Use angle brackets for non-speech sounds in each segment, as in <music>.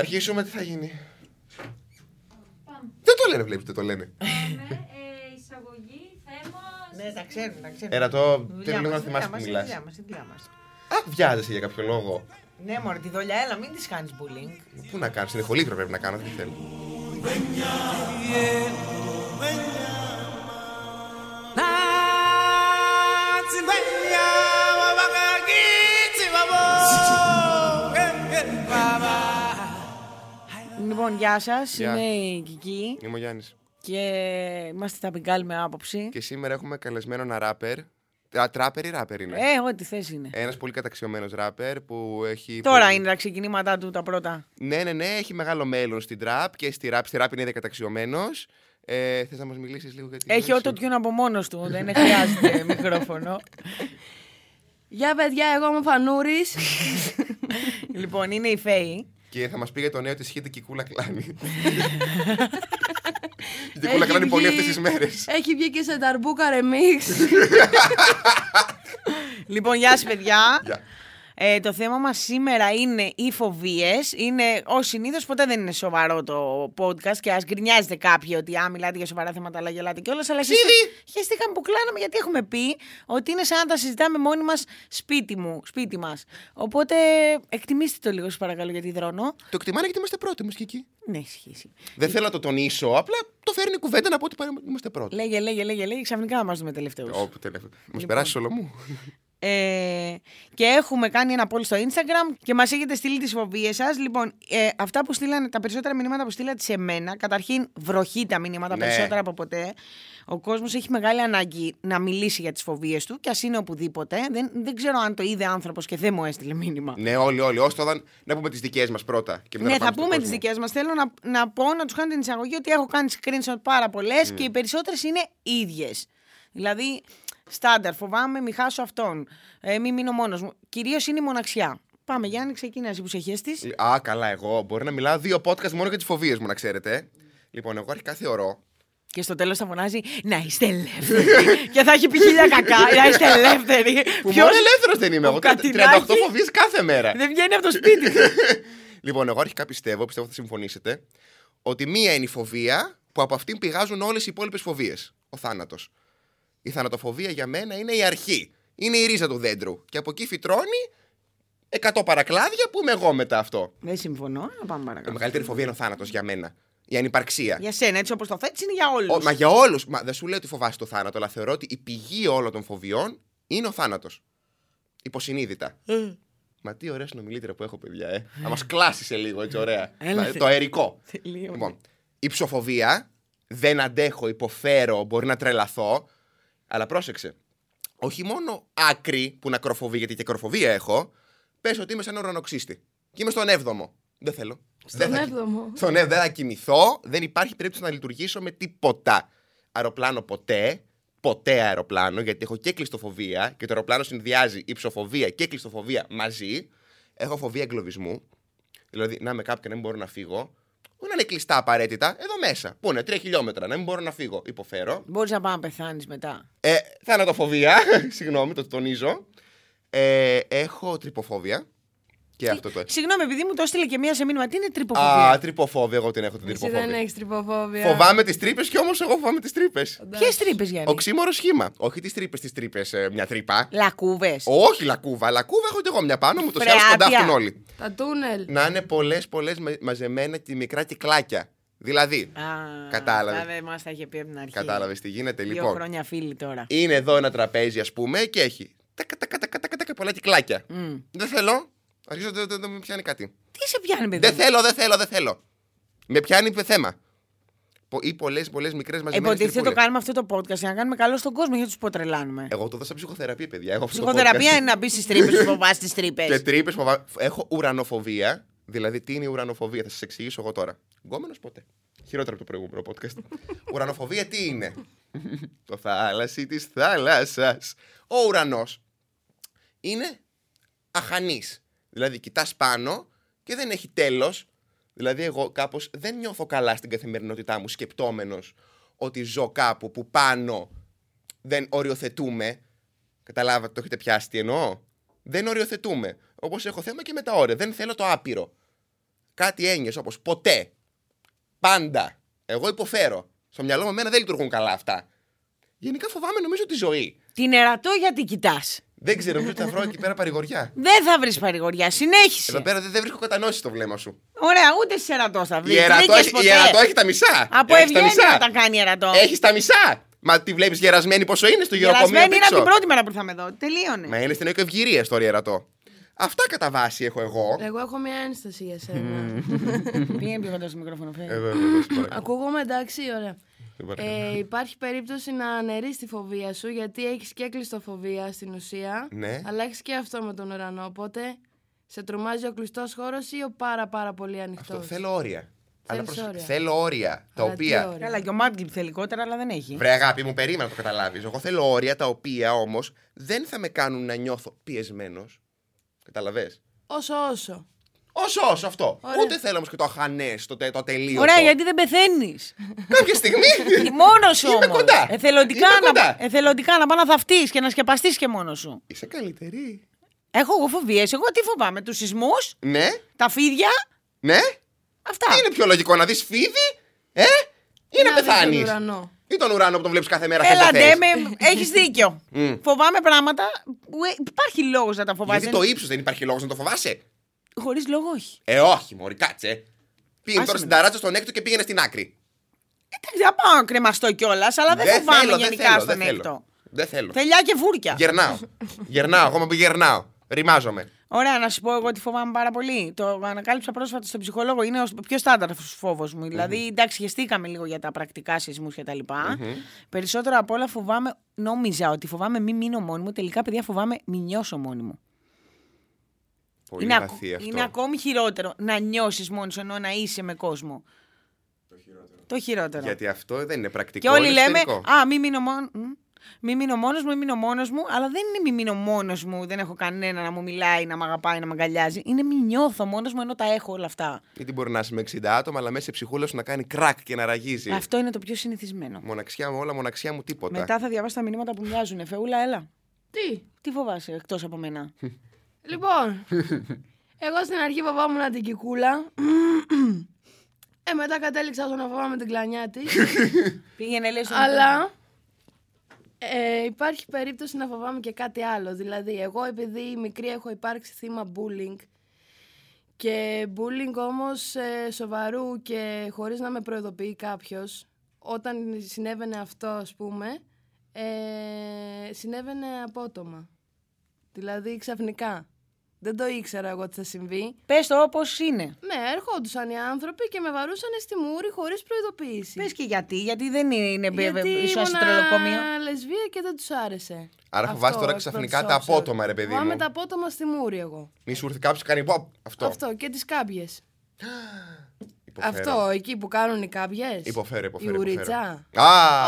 Θα αρχίσουμε, τι θα γίνει. Δεν το λένε, βλέπετε, δεν το λένε. ε, <laughs> εισαγωγή, θέμα. Ναι, τα ξέρουν, τα ξέρουν. Era το. Δουλειά Θέλω λίγο να μας, θυμάσαι δουλειά που μας, μιλάς. δουλειά μας, δουλειά μας. Α, βιάζεσαι για κάποιο λόγο. Ναι, μωρέ, τη δουλειά, έλα, μην της κάνεις bullying. Πού να κάνεις, είναι χολίκρο πρέπει να κάνω, τι θέλω. Λοιπόν, γεια σας. Γεια. Είμαι η Κική Είμαι ο Γιάννης. και είμαστε τα πιγκάλ με άποψη. Και σήμερα έχουμε καλεσμένο ένα ράπερ. Α, τράπερ ή ράπερ είναι; Ε, ό,τι θες είναι. Ένας πολύ καταξιωμένος ράπερ που έχει. Τώρα πολύ- είναι τα ξεκινήματά του τα πρώτα. Ναι, ναι, ναι, έχει μεγάλο μέλλον στην τραπ και στη ραπ. Στη ραπ είναι ήδη καταξιωμένο. Ε, Θες να μας μιλήσεις λίγο για την. Έχει γνώση; auto-tune από μόνος του, δεν χρειάζεται <laughs> μικρόφωνο. Γεια παιδιά, εγώ είμαι ο Φανούρης. λοιπόν, είναι η Φέη. Και θα μας πει για το νέο της χίτη Κικούλα Κλάνη. <laughs> Η Κικούλα Έχει Κλάνη πολύ βγει- αυτές τις μέρες. Έχει βγει και σε ταρμπούκα remix. <laughs> Λοιπόν, γεια σας, παιδιά. Γεια. Ε, το θέμα μας σήμερα είναι οι φοβίες. Είναι, ως συνήθως, ποτέ δεν είναι σοβαρό το podcast και ας γκρινιάζετε κάποιοι ότι α, μιλάτε για σοβαρά θέματα αλλά γελάτε κιόλας. Αλλά εσείς Ήδη. χαιστήκαμε που κλάναμε γιατί έχουμε πει ότι είναι σαν να τα συζητάμε μόνοι μας σπίτι, μου, σπίτι μας. Οπότε εκτιμήστε το λίγο σας παρακαλώ γιατί δρώνω. Το εκτιμάνε γιατί είμαστε πρώτοι μα και εκεί. Ναι, ισχύει. ισχύει. Δεν θέλω να το τονίσω, απλά το φέρνει η κουβέντα να πω ότι πάμε- είμαστε πρώτοι. Λέγε, λέγε, λέγε, λέγε, ξαφνικά να μας δούμε τελευταίους. Όπου τελευταίο. Μα Λοιπόν. περάσει όλο μου. Ε, και έχουμε κάνει ένα poll στο Instagram και μας έχετε στείλει τις φοβίες σας. Λοιπόν, ε, αυτά που στείλανε, τα περισσότερα μηνύματα που στείλατε σε μένα, καταρχήν βροχή τα μηνύματα Ναι. περισσότερα από ποτέ. Ο κόσμος έχει μεγάλη ανάγκη να μιλήσει για τις φοβίες του και ας είναι οπουδήποτε. Δεν, δεν ξέρω αν το είδε άνθρωπος και δεν μου έστειλε μήνυμα. Ναι, όλοι, όλοι. Όσο θα να πούμε τις δικές μας πρώτα. Και μετά Ναι, να θα πάμε στον πούμε τις κόσμο. δικές μας. Θέλω να, να πω, να τους κάνω την εισαγωγή ότι έχω κάνει screenshot πάρα πολλές Mm. και οι περισσότερες είναι ίδιες. Δηλαδή, στάνταρ, φοβάμαι μη χάσω αυτόν. Ε, μη μείνω μόνος μου. Κυρίως είναι η μοναξιά. Πάμε, Γιάννη, ξεκινά εσύ που σε χέστης. Α, καλά, εγώ. Μπορεί να μιλάω δύο podcast μόνο για τις φοβίες μου, να ξέρετε. Λοιπόν, εγώ αρχικά θεωρώ. Και στο τέλος θα φωνάζει Να είστε ελεύθεροι. <laughs> και θα έχει πει χίλια κακά. Να είστε ελεύθεροι. Που Ποιος- μόνο ελεύθερος δεν είμαι. ο Εγώ 38 Κατινάκη φοβίες κάθε μέρα. Δεν βγαίνει από το σπίτι του. <laughs> Λοιπόν, εγώ αρχικά πιστεύω, πιστεύω θα συμφωνήσετε, ότι μία είναι η φοβία που από αυτήν πηγάζουν όλες οι υπόλοιπες φοβίες. Ο θάνατος. Η θανατοφοβία για μένα είναι η αρχή. Είναι η ρίζα του δέντρου. Και από εκεί φυτρώνει 100 παρακλάδια που είμαι εγώ μετά αυτό. Δεν συμφωνώ. Να πάμε Η παρακάτω. μεγαλύτερη φοβία είναι ο θάνατος για μένα. Η ανυπαρξία. Για σένα, έτσι όπως το θέτεις, είναι για όλους. Ο- μα για όλους. Μα δεν σου λέω ότι φοβάσαι το θάνατο, αλλά θεωρώ ότι η πηγή όλων των φοβιών είναι ο θάνατος. Υποσυνείδητα. Μα τι ωραία συνομιλήτρια που έχω, παιδιά, ε. Να μας κλάσει σε λίγο, έτσι ωραία. Έλα, Να- θε- το αερικό. Τελείω. Λοιπόν, η ψοφοβία, δεν αντέχω, υποφέρω, μπορεί να τρελαθώ. Αλλά πρόσεξε. Όχι μόνο άκρη που να κροφοβεί, γιατί και κροφοβία έχω. Πες ότι είμαι σαν ουρανοξύστη. Και είμαι στον 7ο. Δεν θέλω. Στον Δεν θα- έβδομο. Στον 7ο δεν θα κοιμηθώ. Δεν υπάρχει περίπτωση να λειτουργήσω με τίποτα. Αεροπλάνο ποτέ. Ποτέ αεροπλάνο, γιατί έχω και κλειστοφοβία και το αεροπλάνο συνδυάζει υψοφοβία και κλειστοφοβία μαζί. Έχω φοβία εγκλωβισμού. Δηλαδή να είμαι κάπου και να μην μπορώ να φύγω. Όχι να είναι κλειστά απαραίτητα, εδώ μέσα. Πού είναι, τρία χιλιόμετρα, να μην μπορώ να φύγω. Υποφέρω. Μπορείς να πάει να πεθάνεις μετά. Ε, θανατοφοβία, <laughs> συγγνώμη, το τονίζω. Ε, έχω τρυποφόβια. Και αυτό το έχω. Συγγνώμη, επειδή μου το έστειλε και μία σε μήνυμα, τι είναι τρυποφοβία. Α, τρυποφόβια, εγώ την έχω την Εσύ τρυποφόβια. δεν έχεις τρυποφόβια. Φοβάμαι τις τρύπες και όμως εγώ φοβάμαι τις τρύπες. Ποιες τρύπες, Γιάννη; Οξύμωρο σχήμα. Όχι τις τρύπες, τις τρύπες, μια τρύπα. Λακκούβες. Όχι λακκούβα. Λακκούβα έχω και εγώ μια πάνω μου, το σιάζω Φρεάτια. σκοντάφτουν όλοι. Τα τούνελ. Να είναι πολλές, πολλές μαζεμένα και μικρά κυκλάκια. Δηλαδή, Κατάλαβες. Δεν μας τα είχε πει από την αρχή. κατάλαβες τι γίνεται. Δύο Λοιπόν, χρόνια φίλοι τώρα. είναι εδώ ένα τραπέζι, ας πούμε, και έχει τακα, τακα, τακα, τακα, τακα, πολλά κυκλάκια. Μμ. Δεν θέλω. Αρχίζω δεν δεν- δεν με πιάνει κάτι. Τι σε πιάνει, παιδί. Δεν θέλω, δεν θέλω, δεν θέλω. Με πιάνει θέμα. Πο- Ή πολλές πολλές μικρές μαζεμένες. Υποτίθεται το κάνουμε αυτό το podcast για να κάνουμε καλό στον κόσμο, γιατί τους αποτρελάνουμε. Εγώ το δώσα ψυχοθεραπεία, παιδιά. Έχω αυτό το Ψυχοθεραπεία podcast. είναι να μπεις στις τρύπες <laughs> που φοβάσαι τις τρύπες. Και τρύπες φοβάμαι. Έχω ουρανοφοβία. Δηλαδή, τι είναι η ουρανοφοβία, θα σας εξηγήσω εγώ τώρα. Γκόμενος ποτέ. Χειρότερο από το προηγούμενο podcast. <laughs> ουρανοφοβία τι είναι; το θάλασσι της θάλασσας. Ο ουρανός είναι αχανής. Δηλαδή, κοιτάς πάνω και δεν έχει τέλος. Δηλαδή, εγώ κάπως δεν νιώθω καλά στην καθημερινότητά μου σκεπτόμενος ότι ζω κάπου που πάνω δεν οριοθετούμε. Καταλάβατε, το έχετε πιάσει τι εννοώ; Δεν οριοθετούμε. Όπως έχω θέμα και με τα όρια. Δεν θέλω το άπειρο. κάτι έννοιες όπως ποτέ, πάντα, εγώ υποφέρω. Στο μυαλό μου εμένα δεν λειτουργούν καλά αυτά. Γενικά φοβάμαι νομίζω τη ζωή. Την ερατό γιατί κοιτάς. Δεν ξέρω, νομίζω ότι θα βρω εκεί πέρα παρηγοριά. Δεν θα βρεις παρηγοριά. Συνέχισε. Εδώ πέρα δεν, δεν βρίσκω κατανόηση στο βλέμμα σου. Ωραία, ούτε σε ερατό θα βρεις. Η ερατό, έχει, η ερατό έχει τα μισά. Από Έχεις τα ευγένεια μισά. τα κάνει ερατό. Έχει τα μισά. Μα τη βλέπεις γερασμένη πόσο είναι στο γεροκομείο. Γερασμένη είναι πίσω. από την πρώτη μέρα που ήρθαμε εδώ. Τελείωνε. Μα είναι στην εικοευγυρία στο ερατό. Αυτά κατά βάση έχω εγώ. Εγώ έχω μια ένσταση για σένα. Πήγαινε πιο κοντά στο μικρόφωνο, φέρε. Ε, βέβαια, βέβαια, σε παρακαλώ. Ακούγομαι εντάξει, ωραία. Σε παρακαλώ. Ε, υπάρχει περίπτωση να αναιρείς τη φοβία σου γιατί έχεις και κλειστοφοβία στην ουσία. Ναι. Αλλά έχεις και αυτό με τον ουρανό. Οπότε σε τρομάζει ο κλειστός χώρος ή ο πάρα πάρα πολύ ανοιχτός; Αυτό θέλω όρια. Αλλά Θέλεις προσ- όρια. Θέλω όρια τα Αλλά τι οποία. όρια; Καλά, και ο Μάρτιν θέλει κότερα, αλλά δεν έχει. Βρε αγάπη μου, περίμενα να το καταλάβεις. Εγώ θέλω όρια τα οποία όμως δεν θα με κάνουν να νιώθω πιεσμένος. Καταλαβέ. Όσο όσο. Όσο, όσο αυτό. Ωραία. Ούτε θέλω όμως και το αχανές, το, τε- το τελείωτο. Ωραία, γιατί δεν πεθαίνεις. Κάποια στιγμή. μόνος σου Είμαι όμως. κοντά. Εθελοντικά, Είμαι να, κοντά. εθελοντικά να πάω να θαυτείς και να σκεπαστείς και μόνος σου. Είσαι καλύτερη. Έχω εγώ φοβίες. Εγώ τι φοβάμαι, τους σεισμούς, Ναι, τα φίδια. ναι. Αυτά. Τι είναι πιο λογικό να δεις φίδι, ε, ή να δεις τον πεθάνεις. ουρανό. Ή τον ουρανό που τον βλέπεις κάθε μέρα Έλα, χθε. ντε, με... έχεις δίκιο. Μμ. Φοβάμαι πράγματα που ε, υπάρχει λόγος να τα φοβάσαι. Γιατί το ύψος δεν υπάρχει λόγος να το φοβάσαι. Χωρίς λόγο, όχι. Ε, όχι, Μωρή, κάτσε. Πήγαινε Άσε τώρα με. στην ταράτσα στον έκτο και πήγαινε στην άκρη. Εντάξει, δεν πάω να κρεμαστώ κιόλας, αλλά δεν, φοβάμαι θέλω, γενικά δεν θέλω, στον δεν θέλω. έκτο. Δεν θέλω. Θελιά και βούρκια. Γερνάω. γερνάω, ακόμα που γερνάω. Ρημάζομαι. Ωραία, να σου πω εγώ τι φοβάμαι πάρα πολύ. Το ανακάλυψα πρόσφατα στον ψυχολόγο. Είναι ο πιο στάνταρ φόβος μου. Δηλαδή, εντάξει, χεστήκαμε λίγο για τα πρακτικά σεισμού και τα λοιπα Περισσότερο απ' όλα φοβάμαι, νόμιζα ότι φοβάμαι μη μείνω μόνη μου. Τελικά, παιδιά, φοβάμαι μη νιώσω μόνη μου. Πολύ είναι, ακ- βαθύ αυτό. είναι ακόμη χειρότερο να νιώσεις μόνος σου ενώ να είσαι με κόσμο. Το χειρότερο. Γιατί αυτό δεν είναι πρακτικό. Και όλοι είναι λέμε, εσωτερικό. Α, μη μείνω μόνο. Μη μείνω μόνος μου, μη μείνω μόνος μου. Αλλά δεν είναι μη μείνω μόνος μου, δεν έχω κανένα να μου μιλάει, να με αγαπάει, να με αγκαλιάζει. Είναι μη νιώθω μόνος μου ενώ τα έχω όλα αυτά. Γιατί μπορεί να είσαι με 60 άτομα, αλλά μέσα σε ψυχούλα σου να κάνει κρακ και να ραγίζει. Αυτό είναι το πιο συνηθισμένο. Μοναξιά μου, όλα μοναξιά μου τίποτα. Μετά θα διαβάσω τα μηνύματα που μοιάζουν. Φεούλα, έλα. Τι; Τι φοβάσαι εκτός από μένα; <laughs> Λοιπόν, <laughs> εγώ στην αρχή φοβάμουν την κυκούλα. Ε, μετά κατέληξα στο να φοβάμαι την κλανιά της. <laughs> Πήγαινε, λε. Αλλά ε, υπάρχει περίπτωση να φοβάμαι και κάτι άλλο. Δηλαδή, εγώ επειδή μικρή έχω υπάρξει θύμα bullying και bullying όμως ε, σοβαρού και χωρίς να με προειδοποιεί κάποιος, όταν συνέβαινε αυτό ας πούμε, ε, συνέβαινε απότομα. Δηλαδή ξαφνικά. Δεν το ήξερα εγώ τι θα συμβεί. Πες το όπως είναι. Ναι, έρχονταν οι άνθρωποι και με βαρούσαν στη μούρη χωρίς προειδοποίηση. Πες και γιατί, γιατί δεν είναι Γιατί ήσουν στο ήμουνα τρελοκομείο. λεσβία και δεν τους άρεσε. Άρα Αυτό φοβάσαι τώρα εκ ξαφνικά πρώτης τα όψεως. απότομα, ρε παιδί Φοβάμαι μου. τα απότομα στη μούρη εγώ. Μη σου έρθει κάποιος και κάνει ποπ. Αυτό. Αυτό και τις κάμπιες. <gasps> Υποφέρω. Αυτό εκεί που κάνουν οι κάμπιες. Υποφέρω, υποφέρω. Η υποφέρω. ουρίτσα. Α,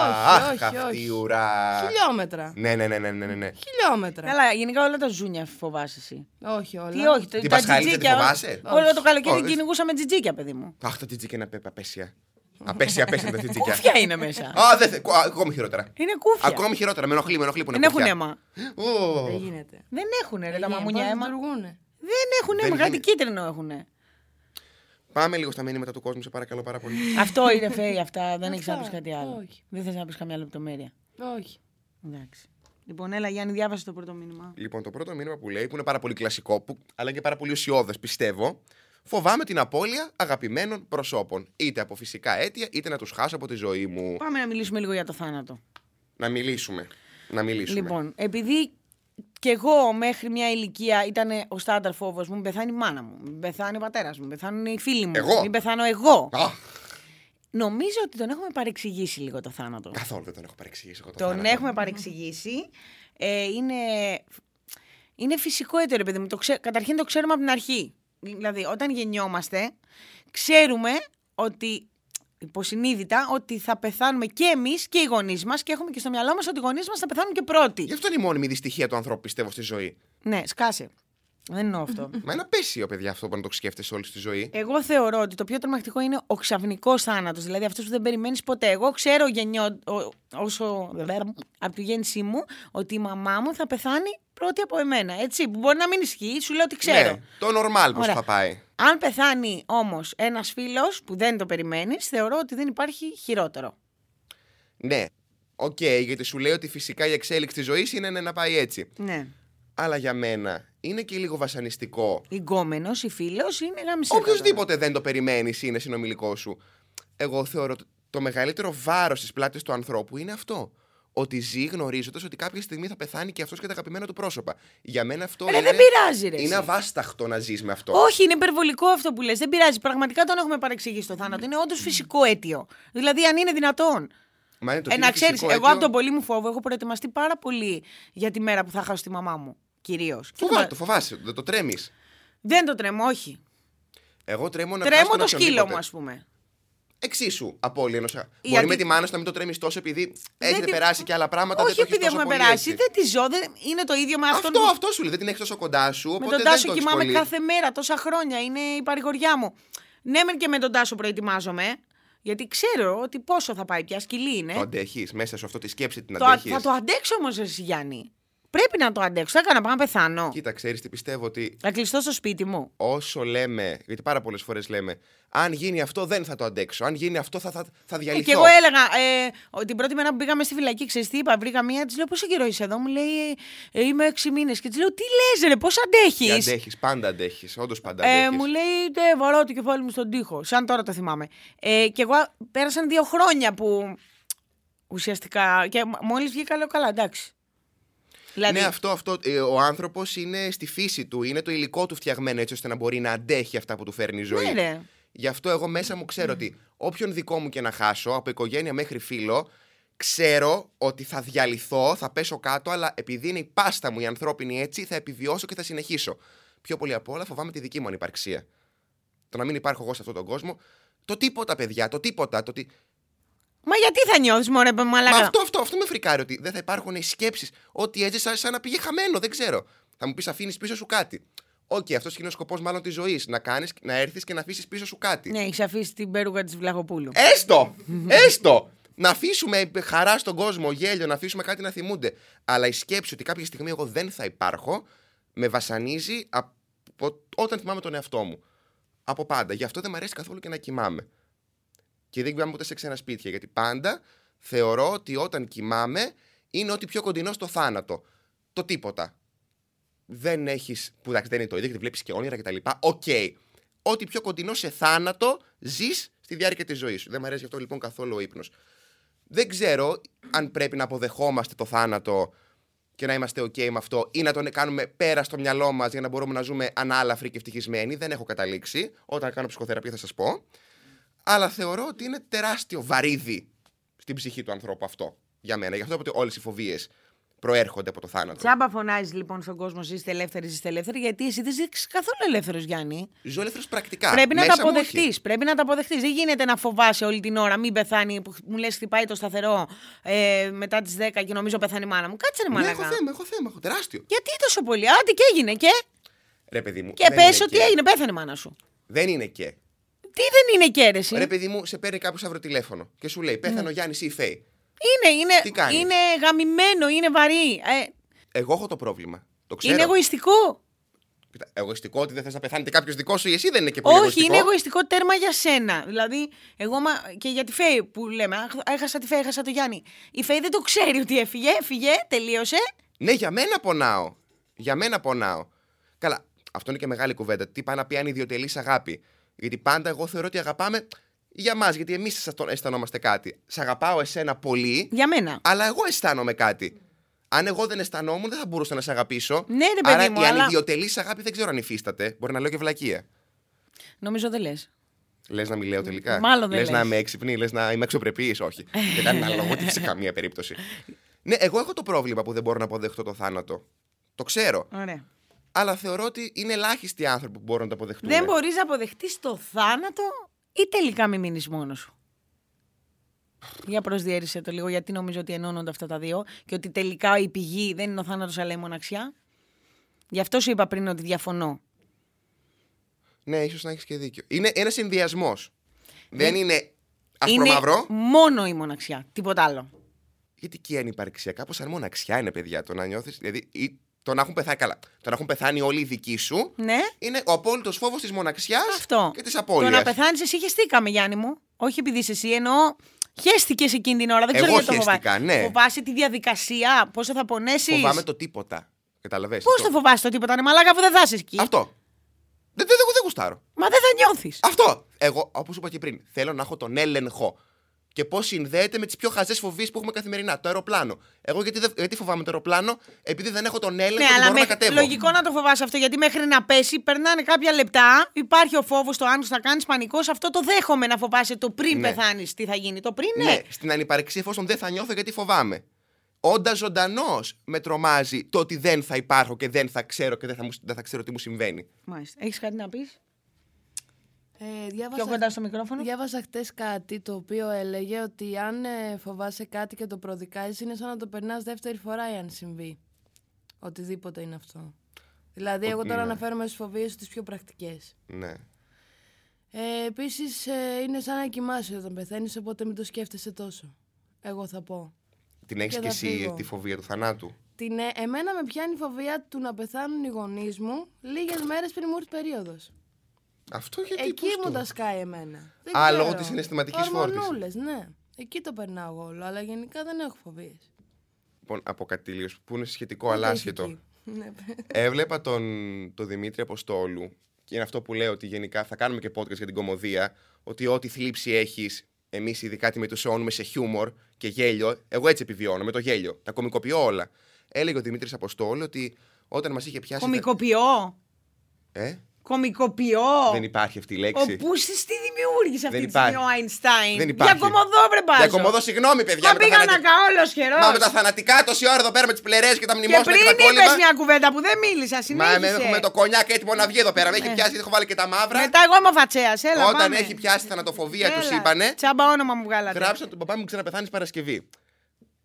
Όχι, αχ, όχι, αυτή όχι. η ουρά. Χιλιόμετρα. Ναι, ναι, ναι, ναι, ναι, ναι. Χιλιόμετρα. Καλά, γενικά όλα τα ζούνια φοβάσαι εσύ. Όχι όλα. Τι όχι, Την τα Πασχαλίδα τη τζιτζίκια. φοβάσαι; Όλο το καλοκαίρι Όχι. κυνηγούσαμε τζιτζίκια, παιδί μου. Αχ, τα τζιτζίκια είναι απέ- απέσια. Απέσια, απέσια τα τζιτζίκια. Κούφια είναι μέσα. Α, δεν θε- α, Ακόμη χειρότερα. Είναι κούφια. Ακόμη χειρότερα. Με ενοχλεί, με ενοχλεί που είναι Δεν έχουν κουφιά. αίμα. Ω. Δεν γίνεται. Δεν έχουν ρε τα Ε, μαμούνια πώς αίμα. λειτουργούνε. Δεν έχουν Δεν αίμα, κάτι γίνεται. κίτρινο έχουν. Πάμε λίγο στα μήνυματα του κόσμου, σε παρακαλώ πάρα πολύ. Αυτό είναι φέη, αυτά. Δεν έχεις Αυτά, να πει κάτι άλλο. όχι. Δεν θες να πεις καμιά λεπτομέρεια. Όχι. Εντάξει. Λοιπόν, έλα Γιάννη, διάβασε το πρώτο μήνυμα. Λοιπόν, το πρώτο μήνυμα που λέει, που είναι πάρα πολύ κλασικό, που, αλλά και πάρα πολύ ουσιώδες, πιστεύω. Φοβάμαι την απώλεια αγαπημένων προσώπων. Είτε από φυσικά αίτια, είτε να τους χάσω από τη ζωή μου. Πάμε να μιλήσουμε λίγο για το θάνατο. Να μιλήσουμε. Να μιλήσουμε. Λοιπόν, επειδή και εγώ μέχρι μια ηλικία ήταν ο στάνταρ φόβος μου, μην πεθάνει η μάνα μου, μην πεθάνει ο πατέρας μου, μην πεθάνουν οι φίλοι μου, Εγώ; μην πεθάνω εγώ. Αχ, Νομίζω ότι τον έχουμε παρεξηγήσει λίγο το θάνατο. καθόλου δεν τον έχω παρεξηγήσει εγώ το Τον θάνατο. έχουμε παρεξηγήσει. Ε, είναι, είναι φυσικό έτσι, ρε παιδί μου. Το ξέ, καταρχήν το ξέρουμε από την αρχή. Δηλαδή, όταν γεννιόμαστε, ξέρουμε ότι υποσυνείδητα ότι θα πεθάνουμε και εμείς και οι γονείς μας και έχουμε και στο μυαλό μας ότι οι γονείς μας θα πεθάνουν και πρώτοι. Γι' αυτό είναι η μόνιμη δυστυχία του ανθρώπου, πιστεύω, στη ζωή. Ναι, σκάσε. Δεν εννοώ αυτό. <laughs> Μα είναι απέσιο, παιδιά, αυτό που να το σκέφτεσαι όλη τη ζωή. Εγώ θεωρώ ότι το πιο τρομακτικό είναι ο ξαφνικός θάνατος. Δηλαδή αυτός που δεν περιμένεις ποτέ. Εγώ ξέρω γεννιό, ο- όσο. από τη γέννησή μου ότι η μαμά μου θα πεθάνει πρώτη από εμένα. Έτσι, που μπορεί να μην ισχύει, σου λέω ότι ξέρω. Ναι, το normal πώς Ωραία. θα πάει. Αν πεθάνει όμως ένας φίλος που δεν το περιμένεις, θεωρώ ότι δεν υπάρχει χειρότερο. Ναι, οκ, γιατί σου λέει ότι φυσικά η εξέλιξη της ζωής είναι να πάει έτσι. Ναι. Αλλά για μένα είναι και λίγο βασανιστικό. Γκόμενο ή φίλος είναι γάμισε. Οποιοδήποτε δεν το περιμένεις είναι συνομιλικός σου. Εγώ θεωρώ ότι το μεγαλύτερο βάρος στι πλάτε του ανθρώπου είναι αυτό. Ότι ζει γνωρίζοντας ότι κάποια στιγμή θα πεθάνει και αυτός και τα αγαπημένα του πρόσωπα. Για μένα αυτό Ρε, είναι. δεν πειράζει, ρε. Είναι εσύ. αβάσταχτο να ζεις με αυτό. Όχι, είναι υπερβολικό αυτό που λες. Δεν πειράζει. Πραγματικά τον έχουμε παρεξηγήσει το θάνατο. Είναι όντως φυσικό αίτιο. Δηλαδή, αν είναι δυνατόν. Μα είναι το Ε, είναι να ξέρεις, φυσικό εγώ αίτιο. από τον πολύ μου φόβο έχω προετοιμαστεί πάρα πολύ για τη μέρα που θα χάσω τη μαμά μου. Κυρίως. Φοβάσαι, το φοβάσαι, δεν το τρέμεις. Δεν το τρέμω, όχι. Εγώ τρέμω να Τρέμω χάσω το τον σκύλο μου, οποιονδήποτε. ας πούμε. Εξίσου απώλεια ενό. Μπορεί Γιατί- με τη μάνα σου να μην το τρέμεις τόσο επειδή έχετε τη- περάσει και άλλα πράγματα. όχι δεν το έχεις επειδή τόσο έχουμε πολύ περάσει. έτσι. Δεν τη ζω. Δεν... Είναι το ίδιο με αυτόν Αυτό, που- αυτό σου λέει. Δεν την έχεις τόσο κοντά σου. Με Οπότε τον δεν Τάσο το έχεις κοιμάμαι πολύ. κάθε μέρα, τόσα χρόνια. Είναι η παρηγοριά μου. Ναι, μεν και με τον Τάσο προετοιμάζομαι. Γιατί ξέρω ότι πόσο θα πάει πια, σκυλή είναι. Το αντέχεις μέσα σου αυτό τη σκέψη την Το- αντέχεις. θα το αντέξω όμως, εσύ Γιάννη. Πρέπει να το αντέξω. Θα έκανα πάω να πεθάνω. Κοίτα, ξέρεις τι πιστεύω ότι Θα κλειστώ στο σπίτι μου. όσο λέμε, γιατί πάρα πολλές φορές λέμε, αν γίνει αυτό δεν θα το αντέξω. Αν γίνει αυτό θα, θα, θα Ε, διαλυθώ. και εγώ έλεγα, ε, ότι την πρώτη μέρα που πήγαμε στη φυλακή, ξέρεις τι είπα, βρήκα μία, της λέω πόσο καιρό είσαι εδώ, μου λέει ε, είμαι έξι μήνες. Και της λέω, τι λες, ρε, πώς Και αντέχει. αντέχεις, πάντα αντέχεις. Όντως πάντα Ε, αντέχεις. μου λέει, ναι, βαρώ το κεφάλι μου στον τοίχο. Σαν τώρα το θυμάμαι. Ε, και εγώ πέρασαν δύο χρόνια που ουσιαστικά. Και μόλις βγήκα, λέω καλά, εντάξει. Δηλαδή, Ναι, αυτό, αυτό. ε, Ο άνθρωπος είναι στη φύση του, είναι το υλικό του φτιαγμένο έτσι ώστε να μπορεί να αντέχει αυτά που του φέρνει η ζωή. ναι, ρε. Γι' αυτό εγώ μέσα μου ξέρω ότι όποιον δικό μου και να χάσω, από οικογένεια μέχρι φίλο, ξέρω ότι θα διαλυθώ, θα πέσω κάτω, αλλά επειδή είναι η πάστα μου η ανθρώπινη έτσι, θα επιβιώσω και θα συνεχίσω. Πιο πολύ απ' όλα φοβάμαι τη δική μου ανυπαρξία. Το να μην υπάρχω εγώ σε αυτόν τον κόσμο. Το τίποτα, παιδιά, το τίποτα. Το τι... Μα γιατί θα νιώθεις, μωρέ, Μα μαλάκα. αυτό, αυτό, αυτό με φρικάρει ότι δεν θα υπάρχουν οι σκέψεις. Ότι έζησα σαν να πήγε χαμένο, δεν ξέρω. Θα μου πεις αφήνεις πίσω σου κάτι. Οκ, αυτός είναι ο σκοπός μάλλον της ζωής. Να κάνεις, να έρθεις και να αφήσεις πίσω σου κάτι. Ναι, έχεις αφήσει την περούκα της Βλαχοπούλου. Έστω! Έστω! Να αφήσουμε χαρά στον κόσμο, γέλιο, να αφήσουμε κάτι να θυμούνται. Αλλά η σκέψη ότι κάποια στιγμή εγώ δεν θα υπάρχω με βασανίζει από όταν θυμάμαι τον εαυτό μου. Από πάντα. Γι' αυτό δεν μου αρέσει καθόλου και να κοιμάμαι. Και δεν κοιμάμαι ποτέ σε ξένα σπίτια. Γιατί πάντα θεωρώ ότι όταν κοιμάμαι είναι ό,τι πιο κοντινό στο θάνατο. Το τίποτα. Δεν έχεις. που εντάξει, δεν είναι το ίδιο, γιατί βλέπεις και όνειρα κτλ. Οκ. Ό,τι πιο κοντινό σε θάνατο ζεις στη διάρκεια της ζωής σου. Δεν μου αρέσει γι' αυτό λοιπόν καθόλου ο ύπνος. Δεν ξέρω αν πρέπει να αποδεχόμαστε το θάνατο και να είμαστε OK με αυτό ή να τον κάνουμε πέρα στο μυαλό μας για να μπορούμε να ζούμε ανάλαφροι και ευτυχισμένοι. Δεν έχω καταλήξει. Όταν κάνω ψυχοθεραπεία θα σας πω. Αλλά θεωρώ ότι είναι τεράστιο βαρύδι στην ψυχή του ανθρώπου αυτό. Για μένα. Γι' αυτό ότι όλες οι φοβίες προέρχονται από το θάνατο. Τσάμπα φωνάζεις λοιπόν στον κόσμο, είστε ελεύθεροι, είστε ελεύθεροι, γιατί εσύ δεν είσαι καθόλου ελεύθερος, Γιάννη. Ζω ελεύθερος πρακτικά. Πρέπει να Μέσα τα μου όχι. αποδεχτεί. Πρέπει να τα αποδεχτείς. Δεν γίνεται να φοβάσαι όλη την ώρα, μην πεθάνει. Που μου λες, χτυπάει το σταθερό ε, μετά τις 10 και νομίζω πεθάνει η μάνα μου. Κάτσε ρε Ναι, μαλακά. έχω θέμα, έχω θέμα, έχω τεράστιο. Γιατί τόσο πολύ. Άντε και έγινε και; Ρε παιδί μου. Και δεν πες είναι ότι και. έγινε, πέθανε η μάνα σου. Δεν είναι και. Τι δεν είναι και αίρεση. Ρε παιδί μου, σε παίρνει κάποιος αύριο τηλέφωνο και σου λέει Πέθανε ο Γιάννης ή η Φέη. Είναι, είναι, Τι κάνεις; είναι γαμημένο, είναι βαρύ. Ε, Εγώ έχω το πρόβλημα. Το ξέρω. είναι εγωιστικό. Κοίτα, εγωιστικό ότι δεν θες να πεθάνετε κάποιος δικό σου ή εσύ δεν είναι και πολύ Όχι, εγωιστικό. είναι εγωιστικό τέρμα για σένα. Δηλαδή, εγώ μα... και για τη Φέη που λέμε, «Αχ, έχασα τη Φέη, έχασα το Γιάννη. Η Φέη δεν το ξέρει ότι έφυγε, έφυγε, τελείωσε. Ναι, για μένα πονάω. Για μένα πονάω. Καλά, αυτό είναι και μεγάλη κουβέντα. Τι πάει να πει αν ιδιωτελής αγάπη. Γιατί πάντα εγώ θεωρώ ότι αγαπάμε για μας, γιατί εμείς αισθανόμαστε κάτι. Σ' αγαπάω εσένα πολύ, Για μένα. αλλά εγώ αισθάνομαι κάτι. Αν εγώ δεν αισθανόμουν, δεν θα μπορούσα να σε αγαπήσω. Ναι, ρε παιδί Άρα μου, η αλλά- ανιδιοτελή αγάπη δεν ξέρω αν υφίσταται. Μπορεί να λέω και βλακεία. Νομίζω δεν λες. Λες να μην λέω τελικά. Μάλλον δεν λες να λες. είμαι έξυπνη, λες να είμαι αξιοπρεπής, όχι. Δεν κάνει ένα λόγο σε καμία περίπτωση. <laughs> Ναι, εγώ έχω το πρόβλημα που δεν μπορώ να αποδεχτώ το θάνατο. Το ξέρω. Ωραία. Αλλά θεωρώ ότι είναι ελάχιστοι οι άνθρωποι που μπορούν να το αποδεχτούν. Δεν μπορείς να αποδεχτείς το θάνατο ή τελικά μη μείνεις μόνος σου; Για προσδιορίσε το λίγο, γιατί νομίζω ότι ενώνονται αυτά τα δύο και ότι τελικά η πηγή δεν είναι ο θάνατος αλλά η μοναξιά. Γι' αυτό σου είπα πριν ότι διαφωνώ. Ναι, ίσως να έχεις και δίκιο. Είναι ένας συνδυασμός. Δεν Ναι. είναι άσπρο-μαύρο. Είναι μόνο η μοναξιά. Τίποτα άλλο. Γιατί και η ανυπαρξία, κάπω σαν μοναξιά είναι, παιδιά. Το να νιώθεις. Δηλαδή, ή το να έχουν πεθάνει καλά. Το να έχουν πεθάνει όλοι οι δικοί σου Ναι. είναι ο απόλυτος φόβος της μοναξιάς Αυτό. και της Το απώλεια. να πεθάνεις, εσύ χεστήκαμε, Γιάννη μου. Όχι επειδή είσαι εσύ, εννοώ. Χαίστηκες εκείνη την ώρα. Δεν ξέρω Εγώ γιατί το χαίστηκα, φοβάσαι. ναι. Φοβάσαι τη διαδικασία, πόσο θα πονέσεις; Φοβάμαι το τίποτα. Καταλαβες. Πώς το φοβάσαι το τίποτα, ναι, μαλάκα, αφού δεν θα είσαι εκεί; Αυτό. Δεν, δεν, δεν, δεν γουστάρω. Μα δεν θα νιώθεις. Αυτό. Εγώ, όπως είπα και πριν, θέλω να έχω τον έλεγχο. Και πώς συνδέεται με τις πιο χαζές φοβίες που έχουμε καθημερινά. Το αεροπλάνο. Εγώ γιατί, δεν- γιατί φοβάμαι το αεροπλάνο, επειδή δεν έχω τον έλεγχο Ναι, και αλλά μπορώ με, να κατέβω. λογικό να το φοβάσαι αυτό γιατί μέχρι να πέσει περνάνε κάποια λεπτά. Υπάρχει ο φόβος, το αν θα κάνεις πανικός. Αυτό το δέχομαι να φοβάσαι το πριν Ναι. πεθάνεις. Τι θα γίνει. Το πριν, ναι. Ναι, στην ανυπαρξία εφόσον δεν θα νιώθω γιατί φοβάμαι. Όντα ζωντανός, με τρομάζει το ότι δεν θα υπάρχω και δεν θα ξέρω και δεν θα, μου, δεν θα ξέρω τι μου συμβαίνει. Μάλιστα. Έχεις κάτι να πεις; Ε, Πιο διάβασα, κοντά στο μικρόφωνο. διάβασα χτες κάτι το οποίο έλεγε ότι αν ε, φοβάσαι κάτι και το προδικάζεις, είναι σαν να το περνάς δεύτερη φορά εάν συμβεί. Οτιδήποτε είναι αυτό. Δηλαδή, εγώ τώρα ναι. αναφέρομαι στις φοβίες τις πιο πρακτικές. Ναι. Ε, Επίσης, ε, είναι σαν να κοιμάσαι όταν πεθαίνεις, οπότε μην το σκέφτεσαι τόσο. Εγώ θα πω. Την έχεις Και και θα εσύ φύγω. τη φοβία του θανάτου; Την, ε, εμένα με πιάνει η φοβία του να πεθάνουν οι γονείς μου λίγες μέρες πριν μου έρθει περίοδος. Αυτό γιατί. Εκεί πώς μου το- τα σκάει εμένα. Δεν Α, ξέρω. λόγω της συναισθηματικής φόρτισης. Ορμονούλες, ναι. Εκεί το περνάω εγώ όλο, αλλά γενικά δεν έχω φοβίες. Λοιπόν, από κάτι τελείως, που είναι σχετικό αλλά άσχετο. Ναι, Έβλεπα τον, τον Δημήτρη Αποστόλου και είναι αυτό που λέω ότι γενικά θα κάνουμε και podcast για την κομμωδία. Ότι ό,τι θλίψη έχεις, εμείς ειδικά τη μετουσιώνουμε σε χιούμορ και γέλιο. Εγώ έτσι επιβιώνω, με το γέλιο. Τα κομικοποιώ όλα. Έλεγε ο Δημήτρης Αποστόλου ότι όταν μας είχε πιάσει. Κομικοποιώ; Ε, Κομικοποιώ. δεν υπάρχει αυτή η Ο λέξη. Πούστης τι δημιούργησε αυτή Δεν τη στιγμή υπάρχει. ο Άινστάιν. Δεν υπάρχει. Για κομμωδό βρε μπάζο. Για κομμωδό, συγγνώμη, παιδιά. Μα με τα πήγα να θανατι- καώ όλος χερός. Μα με τα θανατικά τόση ώρα εδώ πέρα με τις πλερέ και τα Και μνημόσυνα πριν και, τα κόλλημα. είπες μια κουβέντα που δεν μίλησα, Μα συνέχισε. με, έχουμε το κονιάκ έτοιμο να βγει εδώ πέρα. Με έχει πιάσει, έχω βάλει και τα μαύρα. Μετά εγώ είμαι ο Φατσέας, έλα Όταν πάμε. έχει πιάσει θανατοφοβία, τους Έλα. είπανε. Τσάμπα όνομα μου βγάλατε. Γράψα τον παπά μου ξαναπεθάνεις Παρασκευή.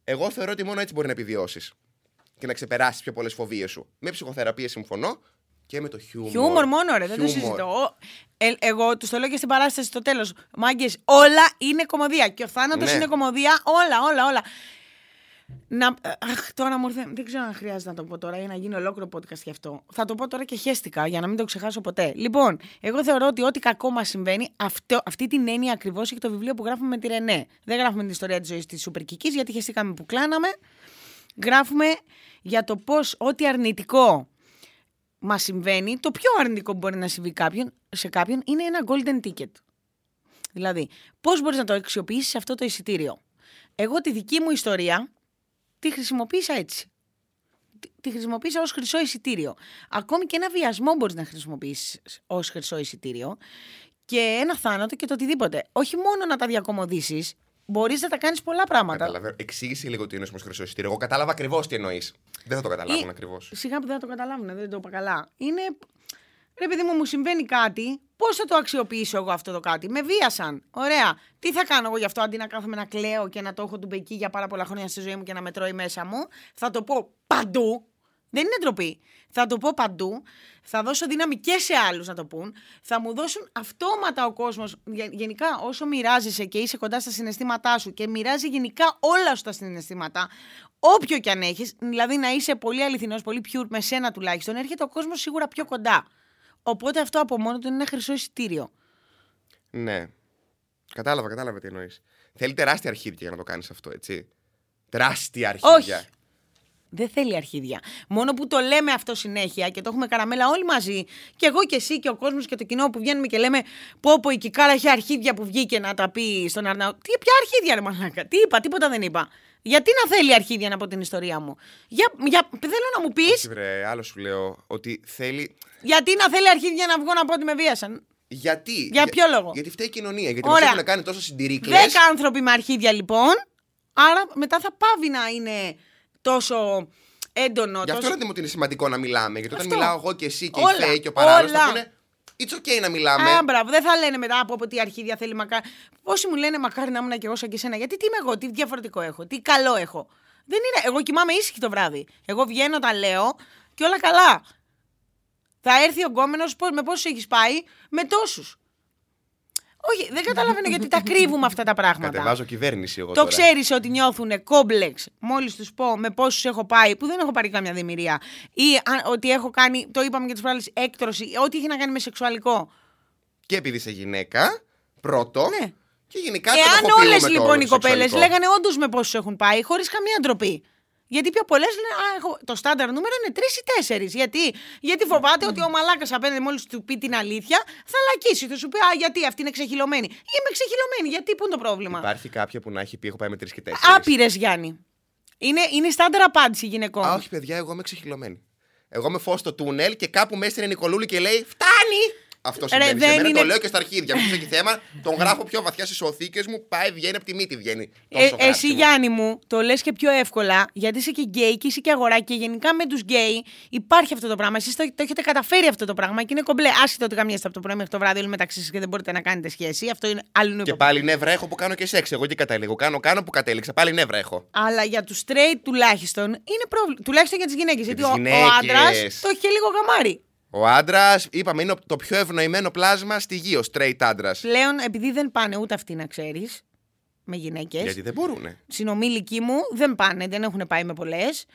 Εγώ θεωρώ ότι μόνο έτσι μπορεί να επιβιώσεις και να ξεπεράσεις πιο πολλές φοβίες σου. Με ψυχοθεραπεία συμφωνώ και με το χιούμορ. Χιούμορ μόνο, ρε, δεν το Χιούμορ. συζητώ. Ο- ε, εγώ τους το λέω και στην παράσταση στο τέλος. Μάγκες, όλα είναι κομμωδία. Και ο θάνατος Ναι. είναι κομμωδία. Όλα, όλα, όλα. Να, ε, αχ, τώρα μου ήρθε. Δεν ξέρω αν χρειάζεται να το πω τώρα ή να γίνει ολόκληρο podcast γι' αυτό. Θα το πω τώρα και χέστηκα για να μην το ξεχάσω ποτέ. Λοιπόν, εγώ θεωρώ ότι ό,τι κακό μας συμβαίνει, αυτό, αυτή την έννοια ακριβώς έχει το βιβλίο που γράφουμε με τη Ρενέ. Δεν γράφουμε την ιστορία της ζωής της Σούπερ Κικής, γιατί χεστήκαμε που κλάναμε. Γράφουμε για το πώς ό,τι αρνητικό μα συμβαίνει, το πιο αρνητικό που μπορεί να συμβεί κάποιον, σε κάποιον είναι ένα golden ticket. Δηλαδή, πώς μπορείς να το αξιοποιήσεις αυτό το εισιτήριο. Εγώ τη δική μου ιστορία τη χρησιμοποίησα έτσι. Τη- Τη χρησιμοποίησα ως χρυσό εισιτήριο. Ακόμη και ένα βιασμό μπορείς να χρησιμοποιήσεις ως χρυσό εισιτήριο και ένα θάνατο και το οτιδήποτε. Όχι μόνο να τα διακομωδήσεις, μπορείς να τα κάνεις πολλά πράγματα. Καταλαβαίνω. Εξήγησε λίγο τι εννοείς με χρυσό εισιτήριο. Εγώ κατάλαβα ακριβώς τι εννοείς. Δεν θα το καταλάβουν Ή- ακριβώς. Σιγά που δεν θα το καταλάβουν, δεν το είπα καλά. Είναι. Ρε παιδί μου, μου συμβαίνει κάτι. Πώς θα το αξιοποιήσω εγώ αυτό το κάτι; Με βίασαν. Ωραία. Τι θα κάνω εγώ γι' αυτό αντί να κάθομαι να κλαίω και να το έχω του μπεκί για πάρα πολλά χρόνια στη ζωή μου και να με τρώει μέσα μου. Θα το πω παντού. Δεν είναι ντροπή. Θα το πω παντού. Θα δώσω δύναμη και σε άλλους να το πούν. Θα μου δώσουν αυτόματα ο κόσμος. Γενικά, όσο μοιράζεσαι και είσαι κοντά στα συναισθήματά σου και μοιράζει γενικά όλα σου τα συναισθήματα, όποιο κι αν έχεις, δηλαδή να είσαι πολύ αληθινός, πολύ pure με σένα τουλάχιστον, έρχεται ο κόσμος σίγουρα πιο κοντά. Οπότε αυτό από μόνο του είναι ένα χρυσό εισιτήριο. Ναι. Κατάλαβα, κατάλαβα τι εννοείς. Θέλει τεράστια αρχίδια για να το κάνεις αυτό, έτσι. Τεράστια αρχίδια. Όχι. Δεν θέλει αρχίδια. Μόνο που το λέμε αυτό συνέχεια και το έχουμε καραμέλα όλοι μαζί, και εγώ και εσύ και ο κόσμος και το κοινό που βγαίνουμε και λέμε Πω, πω η Κικάρα έχει αρχίδια που βγήκε να τα πει στον Αρναού. Τι, ποια αρχίδια, ρε Μαλάκα. Τι είπα, τίποτα δεν είπα. Γιατί να θέλει αρχίδια να πω την ιστορία μου; Για, για, θέλω να μου πεις, Όχι, βρε, άλλο σου λέω ότι θέλει. γιατί να θέλει αρχίδια να βγω να πω ότι με βίασαν; Γιατί; Για ποιο λόγο; Γιατί φταίει η κοινωνία. Γιατί Ωραία. μα έχουν κάνει τόσο συντηρήκλε. Δέκα άνθρωποι με αρχίδια λοιπόν. Άρα μετά θα πάβει να είναι τόσο έντονο. Γι' αυτό τόσο... λέτε μου ότι είναι σημαντικό να μιλάμε. Γιατί όταν Αυτό. μιλάω εγώ και εσύ και Όλα, η Φέη και ο παράλληλος θα όλα. πούνε It's okay να μιλάμε. Α, μπράβο. Δεν θα λένε μετά από, από τι αρχίδια θέλει μακάρι. Πόσοι μου λένε μακάρι να ήμουν και εγώ σαν και εσένα. Γιατί τι είμαι εγώ, τι διαφορετικό έχω, τι καλό έχω. Δεν είναι. Εγώ κοιμάμαι ήσυχη το βράδυ. Εγώ βγαίνω, τα λέω και όλα καλά. Θα έρθει ο γκόμενος με πόσους έχεις πάει, με τόσους. Όχι, δεν καταλαβαίνω γιατί τα κρύβουμε αυτά τα πράγματα. Κατεβάζω κυβέρνηση εγώ Το τώρα. ξέρεις ότι νιώθουν κόμπλεξ μόλις τους πω με πόσους έχω πάει, που δεν έχω πάρει καμιά δημιουργία. Ή αν- ότι έχω κάνει, το είπαμε και τι προάλλε, έκτρωση, ό,τι έχει να κάνει με σεξουαλικό. Και επειδή είσαι γυναίκα, πρώτο. Ναι. Και γενικά το Εάν ενοχοποιούμε όλες το λοιπόν οι κοπέλες σεξουαλικό. λέγανε όντως με πόσους έχουν πάει, χωρίς καμία ντροπή. Γιατί πιο πολλές λένε Α, έχω... το στάνταρ νούμερο είναι τρεις ή τέσσερις. Γιατί; γιατί φοβάται ότι ο μαλάκας απέναντι μόλις του πει την αλήθεια θα λακίσει. Θα σου πει Α, γιατί αυτή είναι ξεχυλωμένη. Είμαι ξεχυλωμένη. Γιατί, πού είναι το πρόβλημα; Υπάρχει κάποια που να έχει πει: Έχω πάει με τρεις και τέσσερις. Άπειρες, Γιάννη. Είναι, είναι στάνταρ απάντηση γυναικών. Α, όχι, παιδιά, εγώ είμαι ξεχυλωμένη. Εγώ είμαι φως στο τούνελ και κάπου μέσα είναι η Νικολούλη και λέει Φτάνει! Αυτό Ρε, συμβαίνει. σε δεν μένα είναι- το λέω και στα αρχίδια. Μου έχει θέμα, τον γράφω πιο βαθιά στις οθήκες μου. Πάει, βγαίνει από τη μύτη, βγαίνει. Ε, Τόσο εσύ, γράψιμο. Γιάννη μου, το λες και πιο εύκολα, γιατί είσαι και γκέι και είσαι και αγοράκι και γενικά με τους γκέι υπάρχει αυτό το πράγμα. Εσείς το, το έχετε καταφέρει αυτό το πράγμα και είναι κομπλέ. Άσχετο ότι γαμιέστε από το πρωί μέχρι το βράδυ όλοι μεταξύ σας και δεν μπορείτε να κάνετε σχέση. Αυτό είναι άλλο Και πάλι νεύρα έχω που κάνω και σεξ. Εγώ και κατέληγω. Κάνω, κάνω που κατέληξα. Πάλι νεύρα έχω. Αλλά για τους straight τουλάχιστον είναι πρόβλημα. Τουλάχιστον για τις γυναίκες. γιατί τις ο, ο γυναίκες. άντρας το έχει και λίγο γαμάρι. Ο άντρας, είπαμε, είναι το πιο ευνοημένο πλάσμα στη γη, ο straight άντρας. Πλέον, επειδή δεν πάνε ούτε αυτοί να ξέρεις με γυναίκες. Γιατί δεν μπορούνε. συνομήλικοι μου δεν πάνε, δεν έχουν πάει με πολλές.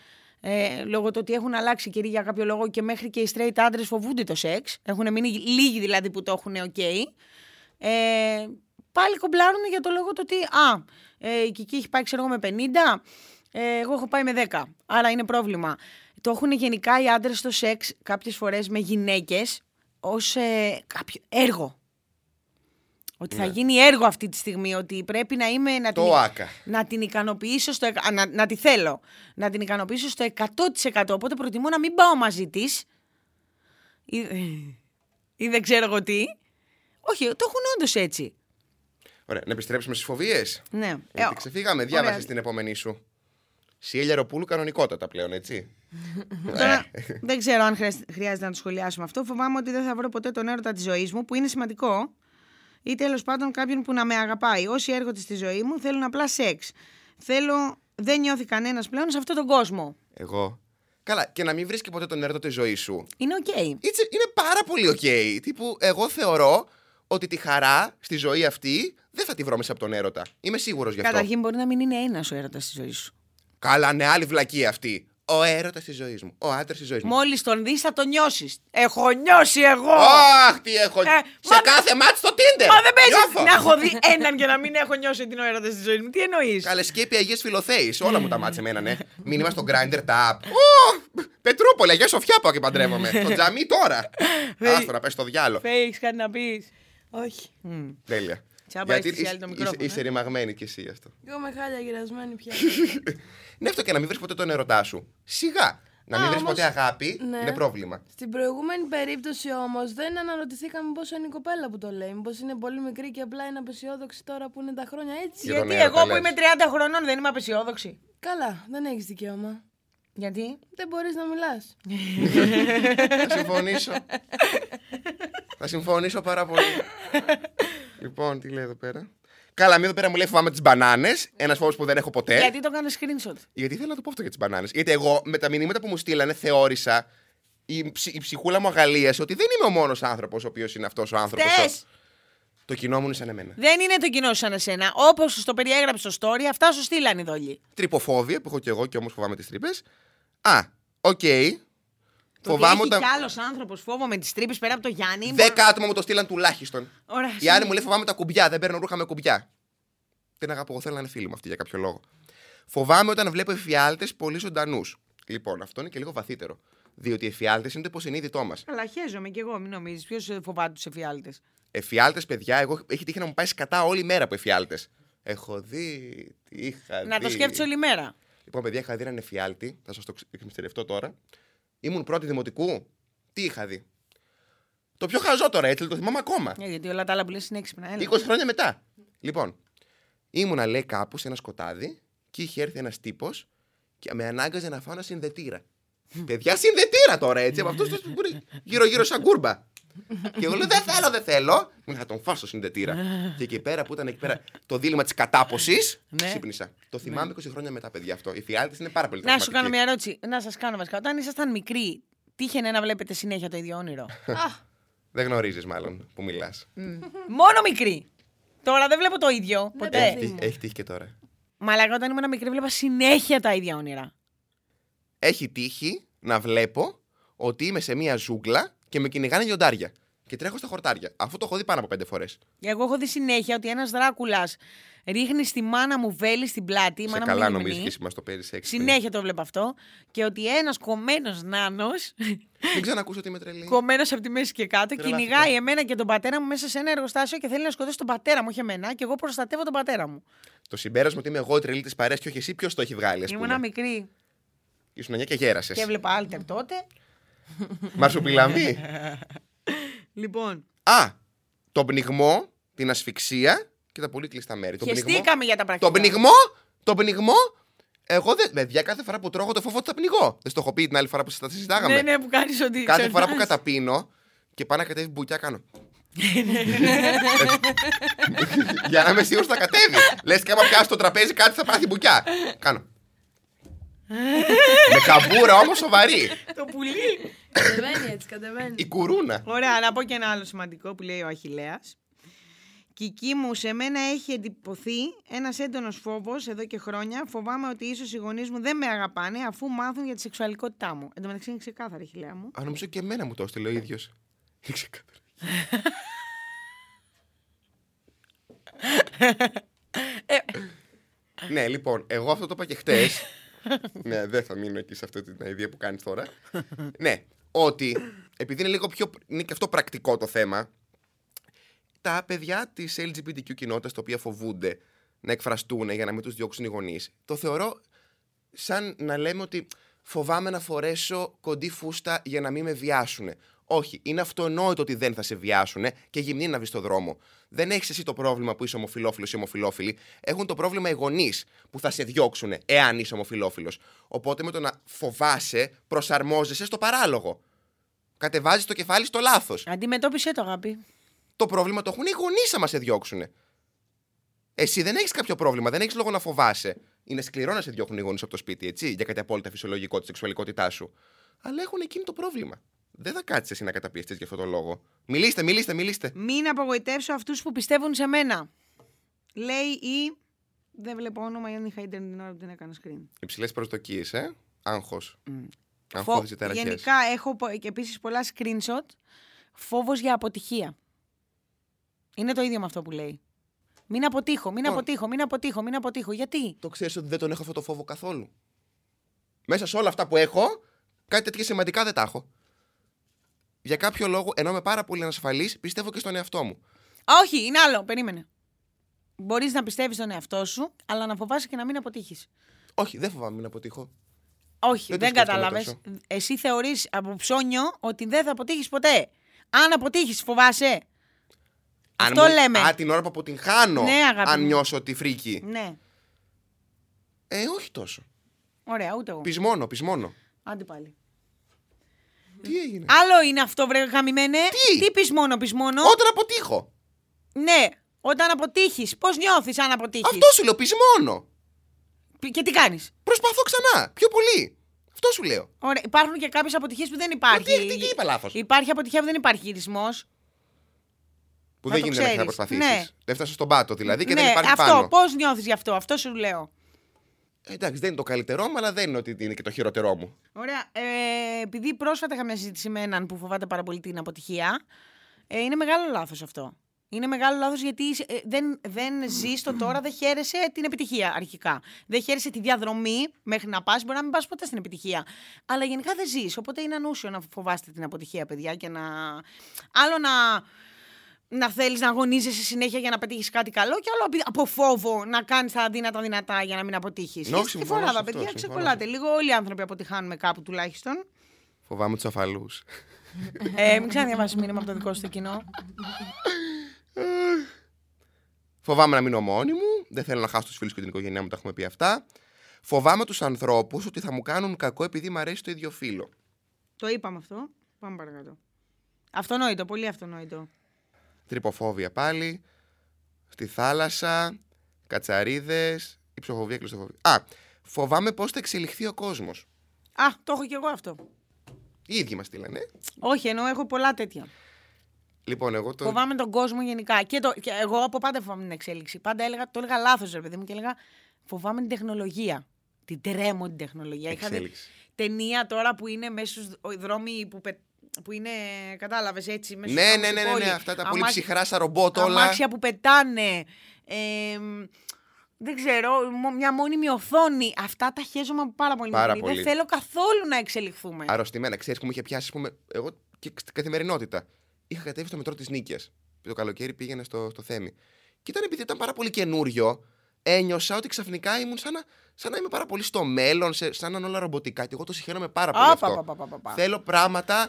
Ε, λόγω του ότι έχουν αλλάξει καιροί για κάποιο λόγο και μέχρι και οι straight άντρες φοβούνται το σεξ. Έχουν μείνει λίγοι δηλαδή που το έχουν OK. Ε, πάλι κομπλάρουν για το λόγο του ότι α, ε, η Κική έχει πάει ξέρω εγώ με 50, ε, εγώ έχω πάει με 10. Άρα είναι πρόβλημα. Το έχουν γενικά οι άντρες στο σεξ κάποιες φορές με γυναίκες ως ε, κάποιο έργο. Ότι θα Ναι. γίνει έργο αυτή τη στιγμή, ότι πρέπει να είμαι να Το την, άκα. να την ικανοποιήσω στο, εκα- α, να, να τη θέλω, να την ικανοποιήσω στο 100%. Οπότε προτιμώ να μην πάω μαζί της. Ή, ή δεν ξέρω εγώ τι. Όχι, το έχουν όντως έτσι. Ωραία, να επιστρέψουμε στις φοβίες. Ναι. Γιατί Ε, ξεφύγαμε, ωραία. διάβασε την επόμενή σου. Σιέλια Ροπούλου κανονικότατα πλέον, έτσι. <laughs> Τώρα, δεν ξέρω αν χρειάζεται, χρειάζεται να το σχολιάσουμε αυτό. Φοβάμαι ότι δεν θα βρω ποτέ τον έρωτα της ζωής μου, που είναι σημαντικό. Ή τέλος πάντων κάποιον που να με αγαπάει. Όσοι έρχονται στη ζωή μου θέλουν απλά σεξ. Θέλω. Δεν νιώθει κανένας πλέον σε αυτόν τον κόσμο. Εγώ. Καλά, και να μην βρει και ποτέ τον έρωτα της ζωής σου. Είναι OK. It's- είναι πάρα πολύ οκ. Τύπου, εγώ θεωρώ ότι τη χαρά στη ζωή αυτή δεν θα τη βρω μέσα από τον έρωτα. Είμαι σίγουρος γι' αυτό. Καταρχήν μπορεί να μην είναι ένας ο έρωτας της ζωής σου. Καλά, ναι, άλλη βλακή αυτή. Ο έρωτας της ζωής μου. Ο άντρας της ζωής μου. Μόλις τον δεις, θα τον νιώσεις. Έχω νιώσει εγώ! Αχ, τι έχω. Ε, σε μα- κάθε μάτι στο Tinder. Μα δεν παίζει Νιώθω. να έχω δει έναν και να μην έχω νιώσει την έρωτας της ζωής μου. Τι εννοείς; Καλές σκέπη Αγίες Φιλοθέης. Όλα μου τα μάτια εμένα, ναι. <laughs> Μήνυμα στο Grindr Tap. Ω, Πετρούπολη, Αγία Σοφιά πάω και παντρεύομαι. <laughs> Το τζαμί τώρα. Άστο να πέσει στο διάλο. Φέι, έχει κάτι να πεις. Όχι. Τέλεια. Τσάμπα, Γιατί έχεις είσαι, άλλη το είσαι, μικρόφωνο, είσαι ε; ρημαγμένη κι εσύ αυτό. Εγώ είμαι χάλια γυρασμένη πια. <laughs> Ναι, αυτό και να μην βρεις ποτέ τον ερωτά σου. Σιγά. Να μην Α, βρεις όμως- ποτέ αγάπη Ναι. είναι πρόβλημα. Στην προηγούμενη περίπτωση όμως δεν αναρωτηθήκαμε πόσο είναι η κοπέλα που το λέει. Μήπως είναι πολύ μικρή και απλά είναι απεσιόδοξη τώρα που είναι τα χρόνια έτσι. Για τον Γιατί έρωτα εγώ που λες. είμαι 30 χρονών δεν είμαι απεσιόδοξη. Καλά, δεν έχεις δικαίωμα. Γιατί; Δεν μπορείς να μιλάς. <laughs> Θα συμφωνήσω. <laughs> Θα συμφωνήσω πάρα πολύ. <laughs> λοιπόν, τι λέει εδώ πέρα. Καλά, μην εδώ πέρα μου λέει φοβάμαι τις μπανάνες. Ένας φόβος που δεν έχω ποτέ. Γιατί το έκανε screenshot; Γιατί θέλω να το πω αυτό για τις μπανάνες. Γιατί εγώ με τα μηνύματα που μου στείλανε θεώρησα η, ψ- η ψυχούλα μου αγαλίασε ότι δεν είμαι ο μόνος άνθρωπος ο οποίος είναι αυτός ο άνθρωπος. Φταίς. Το κοινό μου είναι σαν εμένα. Δεν είναι το κοινό σου σαν εσένα. Όπως το περιέγραψε στο story, αυτά σου στείλαν οι δόλοι. Τρυποφόβια που έχω κι εγώ και όμως φοβάμαι τις τρύπες. Α, οκ. Το Φοβάμαι ότι όταν. έχει κι άλλος άνθρωπος φόβο με τις τρύπες πέρα από το Γιάννη. Δέκα άτομα μου το στείλαν τουλάχιστον. Ωραία, Η άλλη μου λέει φοβάμαι τα κουμπιά. Δεν παίρνω ρούχα με κουμπιά. Δεν αγαπώ, εγώ θέλω να είναι φίλοι μου αυτοί για κάποιο λόγο. Φοβάμαι όταν βλέπω εφιάλτες πολύ ζωντανούς. Λοιπόν, αυτό είναι και λίγο βαθύτερο. Διότι οι εφιάλτες είναι το υποσυνείδητό μας. Αλλά χέζομαι κι εγώ, μην νομίζεις. Ποιος φοβάται τους εφιάλτες; Εφιάλτες, παιδιά, εγώ έχει τύχει να μου πάει σκατά όλη μέρα από εφιάλτες. Έχω δει. Τι είχα Να το δει. σκέφτεσαι όλη μέρα. Λοιπόν, παιδιά, είχα δει έναν εφιάλτη. Θα σας το ξε- εκμυστηρευτώ τώρα. Ήμουν πρώτη δημοτικού. Τι είχα δει; Το πιο χαζό τώρα, έτσι, το θυμάμαι ακόμα. Ε, γιατί όλα τα άλλα που λες είναι έξυπνα. Έλα. 20 χρόνια μετά. Λοιπόν, ήμουνα λέει κάπου σε ένα σκοτάδι και είχε έρθει ένας τύπος και με ανάγκαζε να φάω ένα συνδετήρα. <laughs> Παιδιά, συνδετήρα τώρα έτσι, από αυτούς τους γύρω-γύρω σαν κούρμπα. Και εγώ λέω: Δεν θέλω, δεν θέλω. Μου θα τον φάω στο συνδετήρα. και εκεί πέρα που ήταν εκεί πέρα το δίλημα της κατάποσης, Ναι. ξύπνησα. Το θυμάμαι 20 χρόνια μετά, παιδιά αυτό. Η φιάλτη είναι πάρα πολύ Να σου τραυματική. κάνω μια ερώτηση. Να σας κάνω βασικά. Όταν ήσασταν μικροί, τύχαινε να βλέπετε συνέχεια το ίδιο όνειρο; Δεν γνωρίζεις μάλλον που μιλάς. Μόνο μικρή. Τώρα δεν βλέπω το ίδιο ποτέ. παιδί Έχει, μου. έχει τύχει και τώρα. Μαλάκα όταν ήμουν μικρή βλέπα συνέχεια τα ίδια όνειρα. Έχει τύχει να βλέπω ότι είμαι σε μία ζούγκλα και με κυνηγάνε λιοντάρια. Και τρέχω στα χορτάρια. Αυτό το έχω δει πάνω από πέντε φορές. Εγώ έχω δει συνέχεια ότι ένας Δράκουλας ρίχνει στη μάνα μου βέλη στην πλάτη. Η Σε μάνα καλά μου νομίζεις είναι και εσύ μας το παίρνει έξι. Συνέχεια το βλέπω αυτό. Και ότι ένας κομμένος νάνος, <laughs> Μην ξανακούσω ότι είμαι τρελή. κομμένος από τη μέση και κάτω, Τρελάθηκα. κυνηγάει εμένα και τον πατέρα μου μέσα σε ένα εργοστάσιο και θέλει να σκοτώσει τον πατέρα μου, όχι εμένα. Και εγώ προστατεύω τον πατέρα μου. Το συμπέρασμα ότι είμαι εγώ η τρελή της παρέας και όχι εσύ, ποιος το έχει βγάλει, ας Ήμουνα πούμε. μικρή Ήσουν 9 και γέρασες. και έβλεπα Άλτερ τότε. Μαρσουπιλαμί. Λοιπόν, Α! Τον πνιγμό, την ασφυξία και τα πολύ κλειστά μέρη. Τον πνιγμό, χεστήκαμε για τα πρακτικά. τον πνιγμό, τον πνιγμό, εγώ δεν. Παιδιά, κάθε φορά που τρώγω το φόβο ότι θα πνιγώ. Δεν στο έχω πει την άλλη φορά που σας τα συζητάγαμε. Ναι, ναι, που κάνεις ότι. Κάθε φορά που ξερνάς. καταπίνω και πάω να κατέβει μπουκιά, κάνω. <laughs> Για να είμαι σίγουρος θα κατέβει. Λες και άμα πιάσει το τραπέζι, κάτι θα πάθει μπουκιά. Κάνω. Με καμπούρα όμως σοβαρή. Το πουλί. Κατεβαίνει έτσι, κατεβαίνει. Η κουρούνα. Ωραία, να πω και ένα άλλο σημαντικό που λέει ο Αχιλέας. Κική μου, σε μένα έχει εντυπωθεί ένας έντονος φόβος εδώ και χρόνια. Φοβάμαι ότι ίσως οι γονείς μου δεν με αγαπάνε αφού μάθουν για τη σεξουαλικότητά μου. Εν τω μεταξύ είναι ξεκάθαρη, Αχιλέα μου. Α, νομίζω και εμένα μου το έστειλε ο ίδιος. <laughs> ναι, λοιπόν, εγώ αυτό το είπα και χτες. Ναι, δεν θα μείνω εκεί σε αυτή την ιδέα που κάνεις τώρα. ναι, ότι επειδή είναι λίγο πιο. είναι και αυτό πρακτικό το θέμα. Τα παιδιά της LGBTQ κοινότητας, τα οποία φοβούνται να εκφραστούν για να μην τους διώξουν οι γονείς, το θεωρώ σαν να λέμε ότι φοβάμαι να φορέσω κοντή φούστα για να μην με βιάσουν. Όχι, είναι αυτονόητο ότι δεν θα σε βιάσουν και γυμνή να βγει στο δρόμο. Δεν έχεις εσύ το πρόβλημα που είσαι ομοφυλόφιλο ή ομοφυλόφιλη. Έχουν το πρόβλημα οι γονείς που θα σε διώξουν εάν είσαι ομοφυλόφιλο. Οπότε με το να φοβάσαι, προσαρμόζεσαι στο παράλογο. Κατεβάζεις το κεφάλι στο λάθος. Αντιμετώπισε το, αγάπη. Το πρόβλημα το έχουν οι γονείς άμα σε διώξουν. Εσύ δεν έχεις κάποιο πρόβλημα, δεν έχεις λόγο να φοβάσαι. Είναι σκληρό να σε διώχνουν οι γονείς από το σπίτι, έτσι, για κάτι απόλυτα φυσιολογικό της σεξουαλικότητάς σου. Αλλά έχουν εκείνο το πρόβλημα. Δεν θα κάτσεις εσύ να καταπιεστείς για αυτόν τον λόγο. Μιλήστε, μιλήστε, μιλήστε. Μην απογοητεύσω αυτούς που πιστεύουν σε μένα. Λέει η... Δεν βλέπω όνομα γιατί είχα ίντερνετ την ώρα που την έκανα screen. Υψηλές προσδοκίες, ε. Άγχος. Φο... Αγχώδη τεραχέ. Γενικά έχω πο- και επίσης πολλά screenshot. Φόβος για αποτυχία. Είναι το ίδιο με αυτό που λέει. Μην αποτύχω, μην Ω. αποτύχω, μην αποτύχω, μην αποτύχω. Γιατί; Το ξέρεις ότι δεν τον έχω αυτό το φόβο καθόλου. Μέσα σε όλα αυτά που έχω, κάτι τέτοια σημαντικά δεν τα έχω. Για κάποιο λόγο, ενώ είμαι πάρα πολύ ανασφαλής, πιστεύω και στον εαυτό μου. Α, όχι, είναι άλλο. Περίμενε. Μπορείς να πιστεύεις στον εαυτό σου, αλλά να φοβάσαι και να μην αποτύχεις. Όχι, δεν φοβάμαι μην αποτύχω. Όχι, Δεν το δεν, σκέφτομαι κατάλαβες. τόσο. Εσύ θεωρείς από ψώνιο ότι δεν θα αποτύχεις ποτέ. Αν αποτύχεις, φοβάσαι. Αυτό μου- λέμε. Α, την ώρα που αποτυγχάνω. Ναι, αγάπη αν μου. νιώσω τη φρίκη. Ναι. Ε, όχι τόσο. Ωραία, ούτε εγώ. Πεισμόνο, πεισμόνο. Άντε πάλι. Τι έγινε; Άλλο είναι αυτό, βρε γαμημένε. Τι; Τι πεις μόνο, πεις μόνο. Όταν αποτύχω. Ναι, όταν αποτύχεις. Πώς νιώθεις αν αποτύχεις; Αυτό σου λέω, πεισμόνο. Π- Και τι κάνεις; Προσπαθώ ξανά. Πιο πολύ. Αυτό σου λέω. Ωραία, υπάρχουν και κάποιες αποτυχίες που δεν υπάρχει. τι- τι- τι είπα λάθος; Υπάρχει αποτυχία που δεν υπάρχει γυρισμός. Που Να δεν το γίνεται μέχρι να ξέρεις. προσπαθήσεις. Ναι. Δεν φτάσεις στον πάτο δηλαδή και ναι, δεν υπάρχει αυτό. πάνω. Πώς νιώθεις γι' αυτό. Αυτό σου λέω. Ε, εντάξει, δεν είναι το καλύτερό μου, αλλά δεν είναι ότι είναι και το χειρότερό μου. Ωραία. Ε, επειδή πρόσφατα είχα μια συζήτηση με έναν που φοβάται πάρα πολύ την αποτυχία, ε, είναι μεγάλο λάθος αυτό. Είναι μεγάλο λάθος γιατί είσαι- ε, δεν, δεν ζεις το τώρα, δεν χαίρεσαι την επιτυχία αρχικά. Δεν χαίρεσαι τη διαδρομή μέχρι να πας. Μπορεί να μην πας ποτέ στην επιτυχία. Αλλά γενικά δεν ζεις. Οπότε είναι ανούσιο να φοβάστε την αποτυχία, παιδιά. Και να... Άλλο να, να θέλεις να αγωνίζεσαι συνέχεια για να πετύχεις κάτι καλό, και άλλο απει- από φόβο να κάνεις τα αδύνατα δυνατά για να μην αποτύχεις. Ναι, όχι, Στη συμφωνώ σε φοράδα, αυτό, παιδιά, συμφωνώ. ξεκολλάτε. Λίγο όλοι οι άνθρωποι αποτυχάνουμε κάπου τουλάχιστον. Φοβάμαι τους αφαλούς. Ε, μην ξαναδιαβάσεις μήνυμα από το δικό σου το κοινό. Φοβάμαι να μείνω μόνη μου. Δεν θέλω να χάσω τους φίλους και την οικογένειά μου, τα έχουμε πει αυτά. Φοβάμαι τους ανθρώπους ότι θα μου κάνουν κακό επειδή μου αρέσει το ίδιο φίλο. Το είπαμε αυτό. Πάμε παρακάτω. Αυτονόητο, πολύ αυτονόητο. Τρυποφόβια πάλι. Στη θάλασσα. Κατσαρίδες. Υψοφοβία, κλειστοφοβία. Α, φοβάμαι πώς θα εξελιχθεί ο κόσμος. Α, το έχω κι εγώ αυτό. Οι ίδιοι μας στείλανε. Όχι, ενώ έχω πολλά τέτοια. Λοιπόν, εγώ το. Φοβάμαι τον κόσμο γενικά. Και, το, και εγώ από πάντα φοβάμαι την εξέλιξη. Πάντα έλεγα, το έλεγα λάθος, ρε παιδί μου, και έλεγα φοβάμαι την τεχνολογία. Την τρέμω την τεχνολογία. Είχα δει Εξέλιξη. ταινία τώρα που είναι μέσα στους δρόμοι που, πε- που είναι, κατάλαβες έτσι, μέσα Ναι, στους ναι, δρόμους ναι, της ναι, ναι, πόλης. αυτά τα πολύ Αμάξι- ψυχρά σαν ρομπότ όλα. Αμάξια που πετάνε. Ε, δεν ξέρω, μο- μια μόνιμη οθόνη. Αυτά τα χέζομαι από πάρα πολύ Πάρα μικρή. πολύ. Δεν θέλω καθόλου να εξελιχθούμε. Αρρωστημένα. Ξέρεις που μου είχε πιάσει, ας πούμε, εγώ και στην καθημερινότητα. Είχα κατέβει στο μετρό της Νίκαιας. Το καλοκαίρι πήγαινε στο, στο Θέμη. Και ήταν επειδή ήταν πάρα πολύ καινούριο, ένιωσα ότι ξαφνικά ήμουν σαν να, σαν να είμαι πάρα πολύ στο μέλλον, σε, σαν να είναι όλα ρομποτικά. Και εγώ το συγχαίρομαι πάρα πολύ. Α, αυτό. πα, πα, πα, πα, πα, πα. Θέλω πράγματα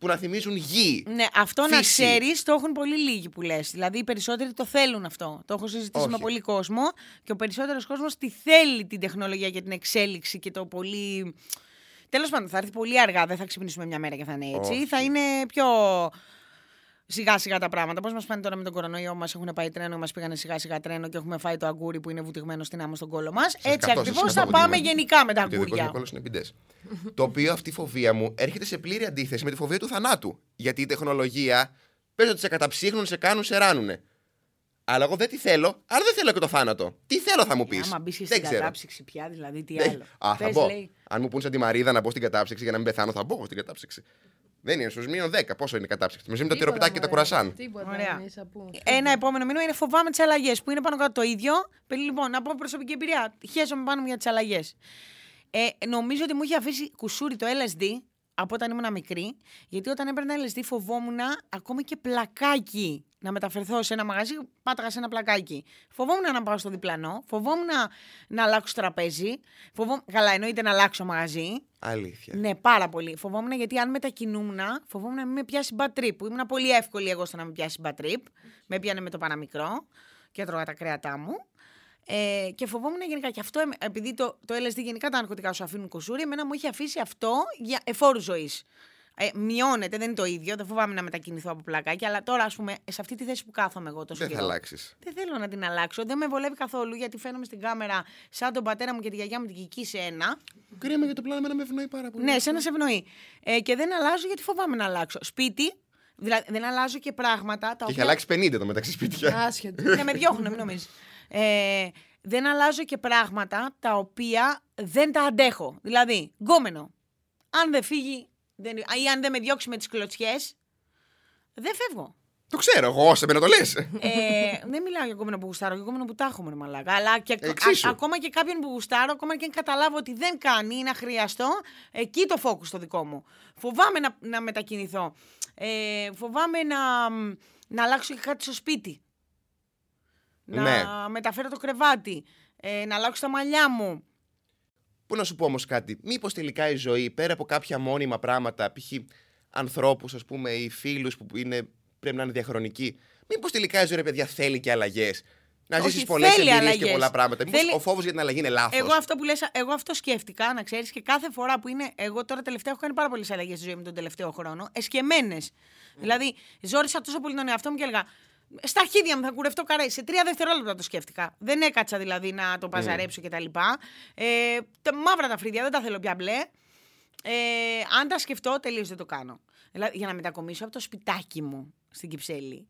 που να θυμίζουν γη. Ναι, αυτό να Φύση. ξέρεις το έχουν πολύ λίγοι που λες. Δηλαδή οι περισσότεροι το θέλουν αυτό. Το έχω συζητήσει Όχι. με πολύ κόσμο και ο περισσότερος κόσμος τη θέλει την τεχνολογία και την εξέλιξη και το πολύ. Τέλος πάντων, θα έρθει πολύ αργά. Δεν θα ξυπνήσουμε μια μέρα και θα είναι έτσι. Όχι. Θα είναι πιο σιγά σιγά τα πράγματα. Πώς μας φάνηκε τώρα με τον κορονοϊό, μας έχουν πάει τρένο, μας πήγανε σιγά σιγά τρένο και έχουμε φάει το αγκούρι που είναι βουτυγμένο στην άμμο στον κόλο μας. Έτσι κατώ, σας ακριβώς κατώ θα βουτυγμένο. πάμε γενικά με τα Γιατί ο δικός μου αγκούρια. κόλλος είναι πιντές. το οποίο αυτή η φοβία μου έρχεται σε πλήρη αντίθεση με τη φοβία του θανάτου. Γιατί η τεχνολογία πες ότι σε καταψύχνουν, σε κάνουν, σε ράνουνε. Αλλά εγώ δεν τη θέλω, αλλά δεν θέλω και το θάνατο. Τι θέλω θα μου πεις. Άμα μπεις και στην κατάψυξη πια, δηλαδή τι Δεν- άλλο. Α, θα Πες, μπω. λέει, Αν μου πούν σαν τη Μαρίδα να μπω στην κατάψυξη για να μην πεθάνω, θα μπω εγώ στην κατάψυξη. Δεν είναι στου μείον 10. Πόσο είναι η κατάψυξη; Μαζί με τα Τίποτα, τυροπιτάκια και τα μωρέ. κουρασάν. Τίποτα, Ωραία. εμείς από- Ένα επόμενο μήνυμα είναι φοβάμαι τις αλλαγές που είναι πάνω κάτω το ίδιο. Παιδί, Λοιπόν, να πω προσωπική εμπειρία. Χαίρομαι πάνω μου για τις αλλαγές. Ε, νομίζω ότι μου είχε αφήσει κουσούρι το LSD από όταν ήμουν μικρή. Γιατί όταν έπαιρνα LSD φοβόμουν ακόμα και πλακάκι να μεταφερθώ σε ένα μαγαζί. Πάταγα σε ένα πλακάκι. Φοβόμουν να πάω στο διπλανό. Φοβόμουν να, να αλλάξω τραπέζι. Φοβόμουν... Καλά, εννοείται να αλλάξω μαγαζί. Αλήθεια. Ναι, πάρα πολύ. Φοβόμουν γιατί αν μετακινούμουν, φοβόμουν να μην με πιάσει bad trip. Που ήμουν πολύ εύκολη εγώ στο να με πιάσει bad trip. Με πιάνε με το παραμικρό και έτρωγα τα κρέατά μου. Ε, και φοβόμουν γενικά. Και αυτό, εμ- επειδή το, το LSD γενικά τα ναρκωτικά σου αφήνουν κουσούρι, εμένα μου είχε αφήσει αυτό για εφόρου ζωής. Ε, μειώνεται, δεν είναι το ίδιο. Δεν φοβάμαι να μετακινηθώ από πλακάκι. Αλλά τώρα, ας πούμε, σε αυτή τη θέση που κάθομαι εγώ τόσο Δεν θα καιρό, αλλάξεις. δεν θέλω να την αλλάξω. Δεν με βολεύει καθόλου γιατί φαίνομαι στην κάμερα σαν τον πατέρα μου και τη γιαγιά μου την Κική σε ένα. Κρίμα για το πλάνο, εμένα με ευνοεί πάρα πολύ. Ναι, σε ένα σε ευνοεί. Ε, και δεν αλλάζω γιατί φοβάμαι να αλλάξω. Σπίτι, δηλαδή δεν αλλάζω και πράγματα τα Και έχει οποία. αλλάξει 50 το μεταξύ σπίτια. Άσχετο. ναι, με διώχνουν, μην νομίζεις. Ε, δεν αλλάζω και πράγματα τα οποία δεν τα αντέχω. Δηλαδή, γκόμενο. Αν δεν φύγει δεν, ή αν δεν με διώξει με τις κλωτσιές, δεν φεύγω. το ξέρω, εγώ σε μένα το λες. Ε, δεν μιλάω για κόμμενο που γουστάρω, για κόμμενο που τα έχουμε, ρε μαλάκα. Αλλά και, Εξίσου. α- ακόμα και κάποιον που γουστάρω, ακόμα και αν καταλάβω ότι δεν κάνει ή να χρειαστώ, εκεί το focus το δικό μου. Φοβάμαι να, να μετακινηθώ. Ε, φοβάμαι να, να αλλάξω και κάτι στο σπίτι. Να Ναι. μεταφέρω το κρεβάτι. Ε, να αλλάξω τα μαλλιά μου. Πού να σου πω όμως κάτι. Μήπως τελικά η ζωή πέρα από κάποια μόνιμα πράγματα, π.χ. ανθρώπους, ας πούμε, ή φίλους που είναι, πρέπει να είναι διαχρονικοί, μήπως τελικά η ζωή, ρε παιδιά, θέλει και αλλαγές; Να Όχι, ζήσεις πολλές θέλει εμπειρίες και αλλαγές. πολλά πράγματα. Μήπως Θέλει- ο φόβος για την αλλαγή είναι λάθος; Εγώ αυτό που λες, εγώ αυτό σκέφτηκα, να ξέρεις, και κάθε φορά που είναι. Εγώ τώρα τελευταία έχω κάνει πάρα πολλές αλλαγές στη ζωή μου τον τελευταίο χρόνο. Εσκεμμένες. Δηλαδή, ζόρισα τόσο πολύ τον εαυτό μου και έλεγα. Στα αρχίδια μου θα κουρευτώ καρέ. Σε τρία δευτερόλεπτα το σκέφτηκα. Δεν έκατσα δηλαδή να το παζαρέψω κτλ. Ε, τα μαύρα τα φρύδια, δεν τα θέλω πια μπλε. Ε, αν τα σκεφτώ, τελείως δεν το κάνω. Δηλαδή, για να μετακομίσω από το σπιτάκι μου στην Κυψέλη.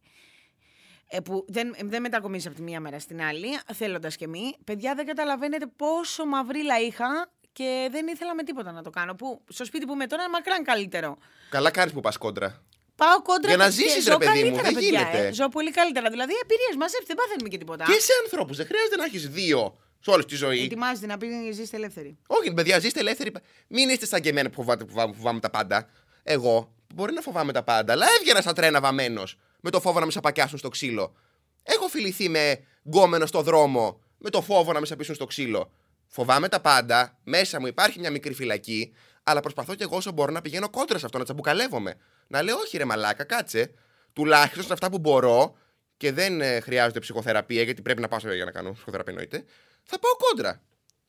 Ε, που δεν, δεν μετακομίσει από τη μία μέρα στην άλλη, θέλοντας και μη. Παιδιά, δεν καταλαβαίνετε πόσο μαυρίλα είχα και δεν ήθελα με τίποτα να το κάνω. Που στο σπίτι που είμαι τώρα είναι μακράν καλύτερο. Καλά κάνει που πας κόντρα. Πάω κόντρα Για να και ζήσεις, ζω ρε παιδί μου, καλύτερα, δεν παιδιά, γίνεται. Ε. Ζω πολύ καλύτερα. Δηλαδή, εμπειρίες μαζεύει, δεν παθαίνουμε και τίποτα. Και σε ανθρώπους. Δεν χρειάζεται να έχεις δύο σε όλη τη ζωή. Ετοιμάζεται να πει ζήστε ελεύθερη. Όχι, παιδιά, ζήστε ελεύθεροι. Μην είστε σαν και εμένα που φοβάται, που φοβάμαι, φοβάμαι τα πάντα. Εγώ μπορεί να φοβάμαι τα πάντα, αλλά έβγαινα στα τρένα βαμμένος με το φόβο να με σαπακιάσουν στο ξύλο. Έχω φιληθεί με γκόμενο στο δρόμο με το φόβο να με σαπίσουν στο ξύλο. Φοβάμαι τα πάντα, μέσα μου υπάρχει μια μικρή φυλακή, αλλά προσπαθώ κι εγώ όσο μπορώ να πηγαίνω κόντρα σε αυτό, να τσαμπουκαλεύομαι. Να λέω, Όχι, ρε Μαλάκα, κάτσε. Τουλάχιστον σε αυτά που μπορώ και δεν ε, χρειάζεται ψυχοθεραπεία, γιατί πρέπει να πάω σε- για να κάνω ψυχοθεραπεία εννοείται. Θα πάω κόντρα.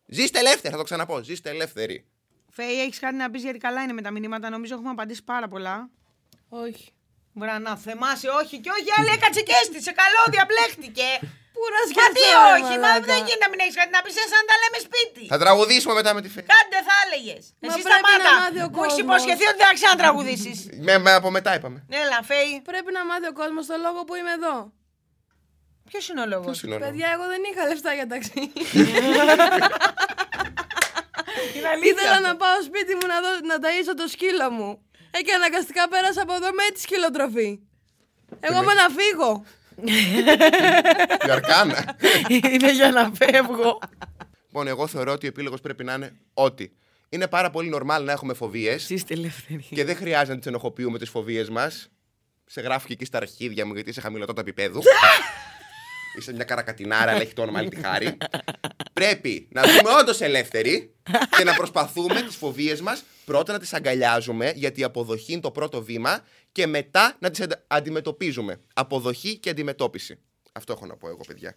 Ζήστε ελεύθεροι, θα το ξαναπώ. Ζήστε ελεύθεροι. Φέη, έχεις κάτι να πεις γιατί καλά είναι με τα μηνύματα. Νομίζω έχουμε απαντήσει πάρα πολλά. Όχι. Μπορεί να θεμάσει, όχι και όχι, άλλη έκατσε και έστησε. Καλό, διαπλέχτηκε. Πού Πού να Μα σκεφτώ, τι ρε όχι, μα μαλάκα. δεν γίνεται να μην έχεις κάτι να πεις, σαν να τα λέμε σπίτι. Θα τραγουδήσουμε μετά με τη Φέη. Κάντε θα έλεγες. Μα Εσύ πρέπει να σταμάτα. μάθει ο Μου έχεις κόσμος. υποσχεθεί ότι δεν θα ξανατραγουδήσεις. Με, με, από μετά είπαμε. Έλα, Φέη. Πρέπει να μάθει ο κόσμος το λόγο που είμαι εδώ. Ποιος είναι ο λόγος; Ποιος είναι ο λόγος; Παιδιά, εγώ δεν είχα λεφτά για ταξί. <laughs> Είναι αλήθεια. Ήθελα να πάω σπίτι μου να, δω, να ταΐσω το σκύλο μου. Ε, και αναγκαστικά πέρασα από εδώ με τη σκυλοτροφή. Εγώ με να φύγω. Η Αρκάνα. Είναι για να φεύγω. λοιπόν, εγώ θεωρώ ότι ο επίλογος πρέπει να είναι ότι είναι πάρα πολύ normal να έχουμε φοβίες Είστε ελεύθεροι. και δεν χρειάζεται να τις ενοχοποιούμε τις φοβίες μας. Σε γράφει και εκεί στα αρχίδια μου γιατί είσαι χαμηλωτό του επίπεδου. Είσαι μια καρακατινάρα, αλλά έχει το όνομα άλλη τη χάρη. Πρέπει να δούμε όντως ελεύθεροι και να προσπαθούμε τις φοβίες μας πρώτα να τις αγκαλιάζουμε, γιατί η αποδοχή είναι το πρώτο βήμα, και μετά να τις αντιμετωπίζουμε. Αποδοχή και αντιμετώπιση. Αυτό έχω να πω εγώ, παιδιά.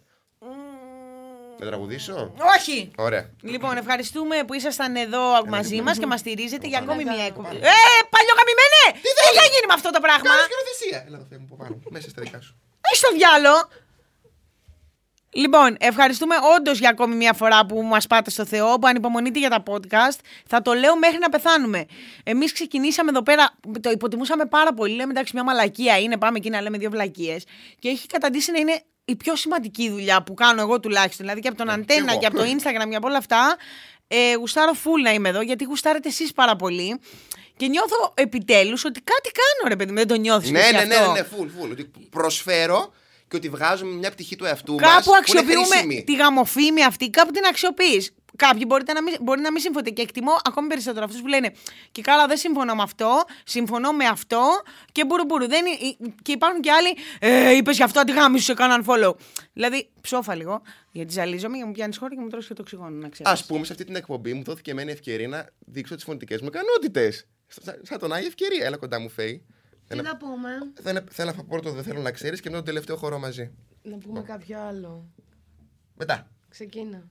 Να τραγουδήσω; Όχι. Ωραία. Λοιπόν, ευχαριστούμε που ήσασταν εδώ μαζί μας και μας στηρίζετε για ακόμη μια εκπομπή. Ε, παλιοκαμημένε! Τι θα γίνει με αυτό το πράγμα; Κάνω σκηνοθεσία. Έλα εδώ, Θεέ μου, από πάνω. Μέσα στα δικά σου. Έχει το διάλο. Λοιπόν, ευχαριστούμε όντως για ακόμη μια φορά που μας πάτε στο Θεό, που ανυπομονείτε για τα podcast. Θα το λέω μέχρι να πεθάνουμε. Εμείς ξεκινήσαμε εδώ πέρα, το υποτιμούσαμε πάρα πολύ. Λέμε εντάξει, μια μαλακία είναι, πάμε εκεί να λέμε δύο βλακίες. Και έχει καταντήσει να είναι η πιο σημαντική δουλειά που κάνω εγώ τουλάχιστον. Δηλαδή και από τον Αντένα εγώ. και από το <laughs> Instagram και από όλα αυτά. Ε, γουστάρω full να είμαι εδώ, γιατί γουστάρετε εσείς πάρα πολύ. Και νιώθω επιτέλους ότι κάτι κάνω, ρε παιδί μου. Δεν το νιώθεις. Ναι, ναι, ναι, ναι, full, full. Ότι προσφέρω και ότι βγάζουμε μια πτυχή του εαυτού μας Κάπου που είναι αξιοποιούμε χρήσιμη. τη γαμοφήμη αυτή, κάπου την αξιοποιείς. Κάποιοι μπορείτε να μην, μπορεί να μην συμφωνείτε και εκτιμώ ακόμη περισσότερο αυτούς που λένε Και καλά, δεν συμφωνώ με αυτό, συμφωνώ με αυτό και μπουρουμπουρου. Δεν, είναι- και υπάρχουν και άλλοι, ε, είπες γι' αυτό, αντιγάμι σου σε κάναν follow. Δηλαδή, ψόφα λίγο, γιατί ζαλίζομαι και μου πιάνεις χώρο και μου τρώσει και το οξυγόνο, να ξέρεις. Α πούμε, σε αυτή την εκπομπή μου δόθηκε εμένα η ευκαιρία να δείξω τις φωνητικές μου ικανότητες. Σαν τον Άγιο ευκαιρία. Έλα κοντά μου, Φέη. Τι να πούμε; Θέλω, θέλω να πω το δεν θέλω να ξέρεις και μετά τον τελευταίο χώρο μαζί. Να πούμε κάποιο άλλο. Μετά. Ξεκίνα.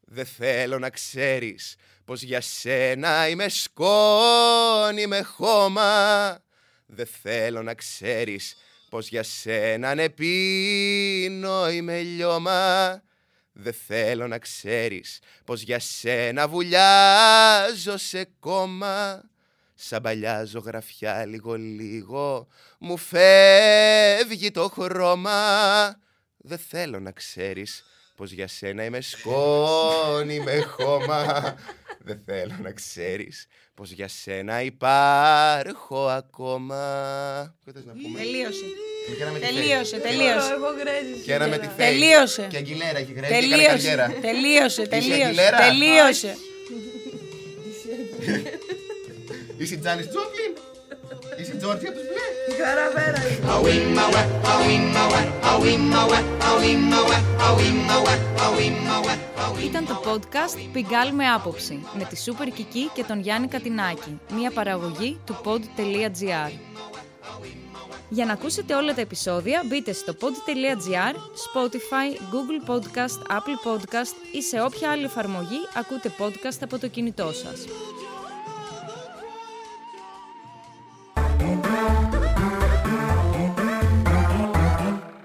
Δεν θέλω να ξέρεις πως για σένα είμαι σκόνη με χώμα Δεν θέλω να ξέρεις πως για σένα ναι πίνω είμαι λιώμα Δεν θέλω να ξέρεις πως για σένα βουλιάζω σε κόμμα Σαν παλιά ζωγραφιά λίγο λίγο μου φεύγει το χρώμα Δεν θέλω να ξέρεις πως για σένα είμαι σκόνη με χώμα Δεν θέλω να ξέρεις πως για σένα υπάρχω ακόμα Τι θες να πούμε Τελείωσε. Και ένα με τη Φέη. Τελείωσε, τελείωσε. Εγώ γκρέζι. Και ένα με τη Φέη. Τελείωσε. Και Αγγιλέρα έχει γρέει και έκανε Τελείωσε. καριέρα. Τελείωσε, τελείωσε. Αγγιλέρα; Τελείωσε. Είσαι η Τζάνις Τζόπλιν Είσαι η Τζόρτζια τους μπλε Χαρά πέρασε. Ήταν το podcast Πιγκάλ με άποψη με τη Σούπερ Κική και τον Γιάννη Κατινάκη, μια παραγωγή του pod.gr. Για να ακούσετε όλα τα επεισόδια μπείτε στο pod.gr, Spotify, Google Podcast, Apple Podcast ή σε όποια άλλη εφαρμογή ακούτε podcast από το κινητό σας.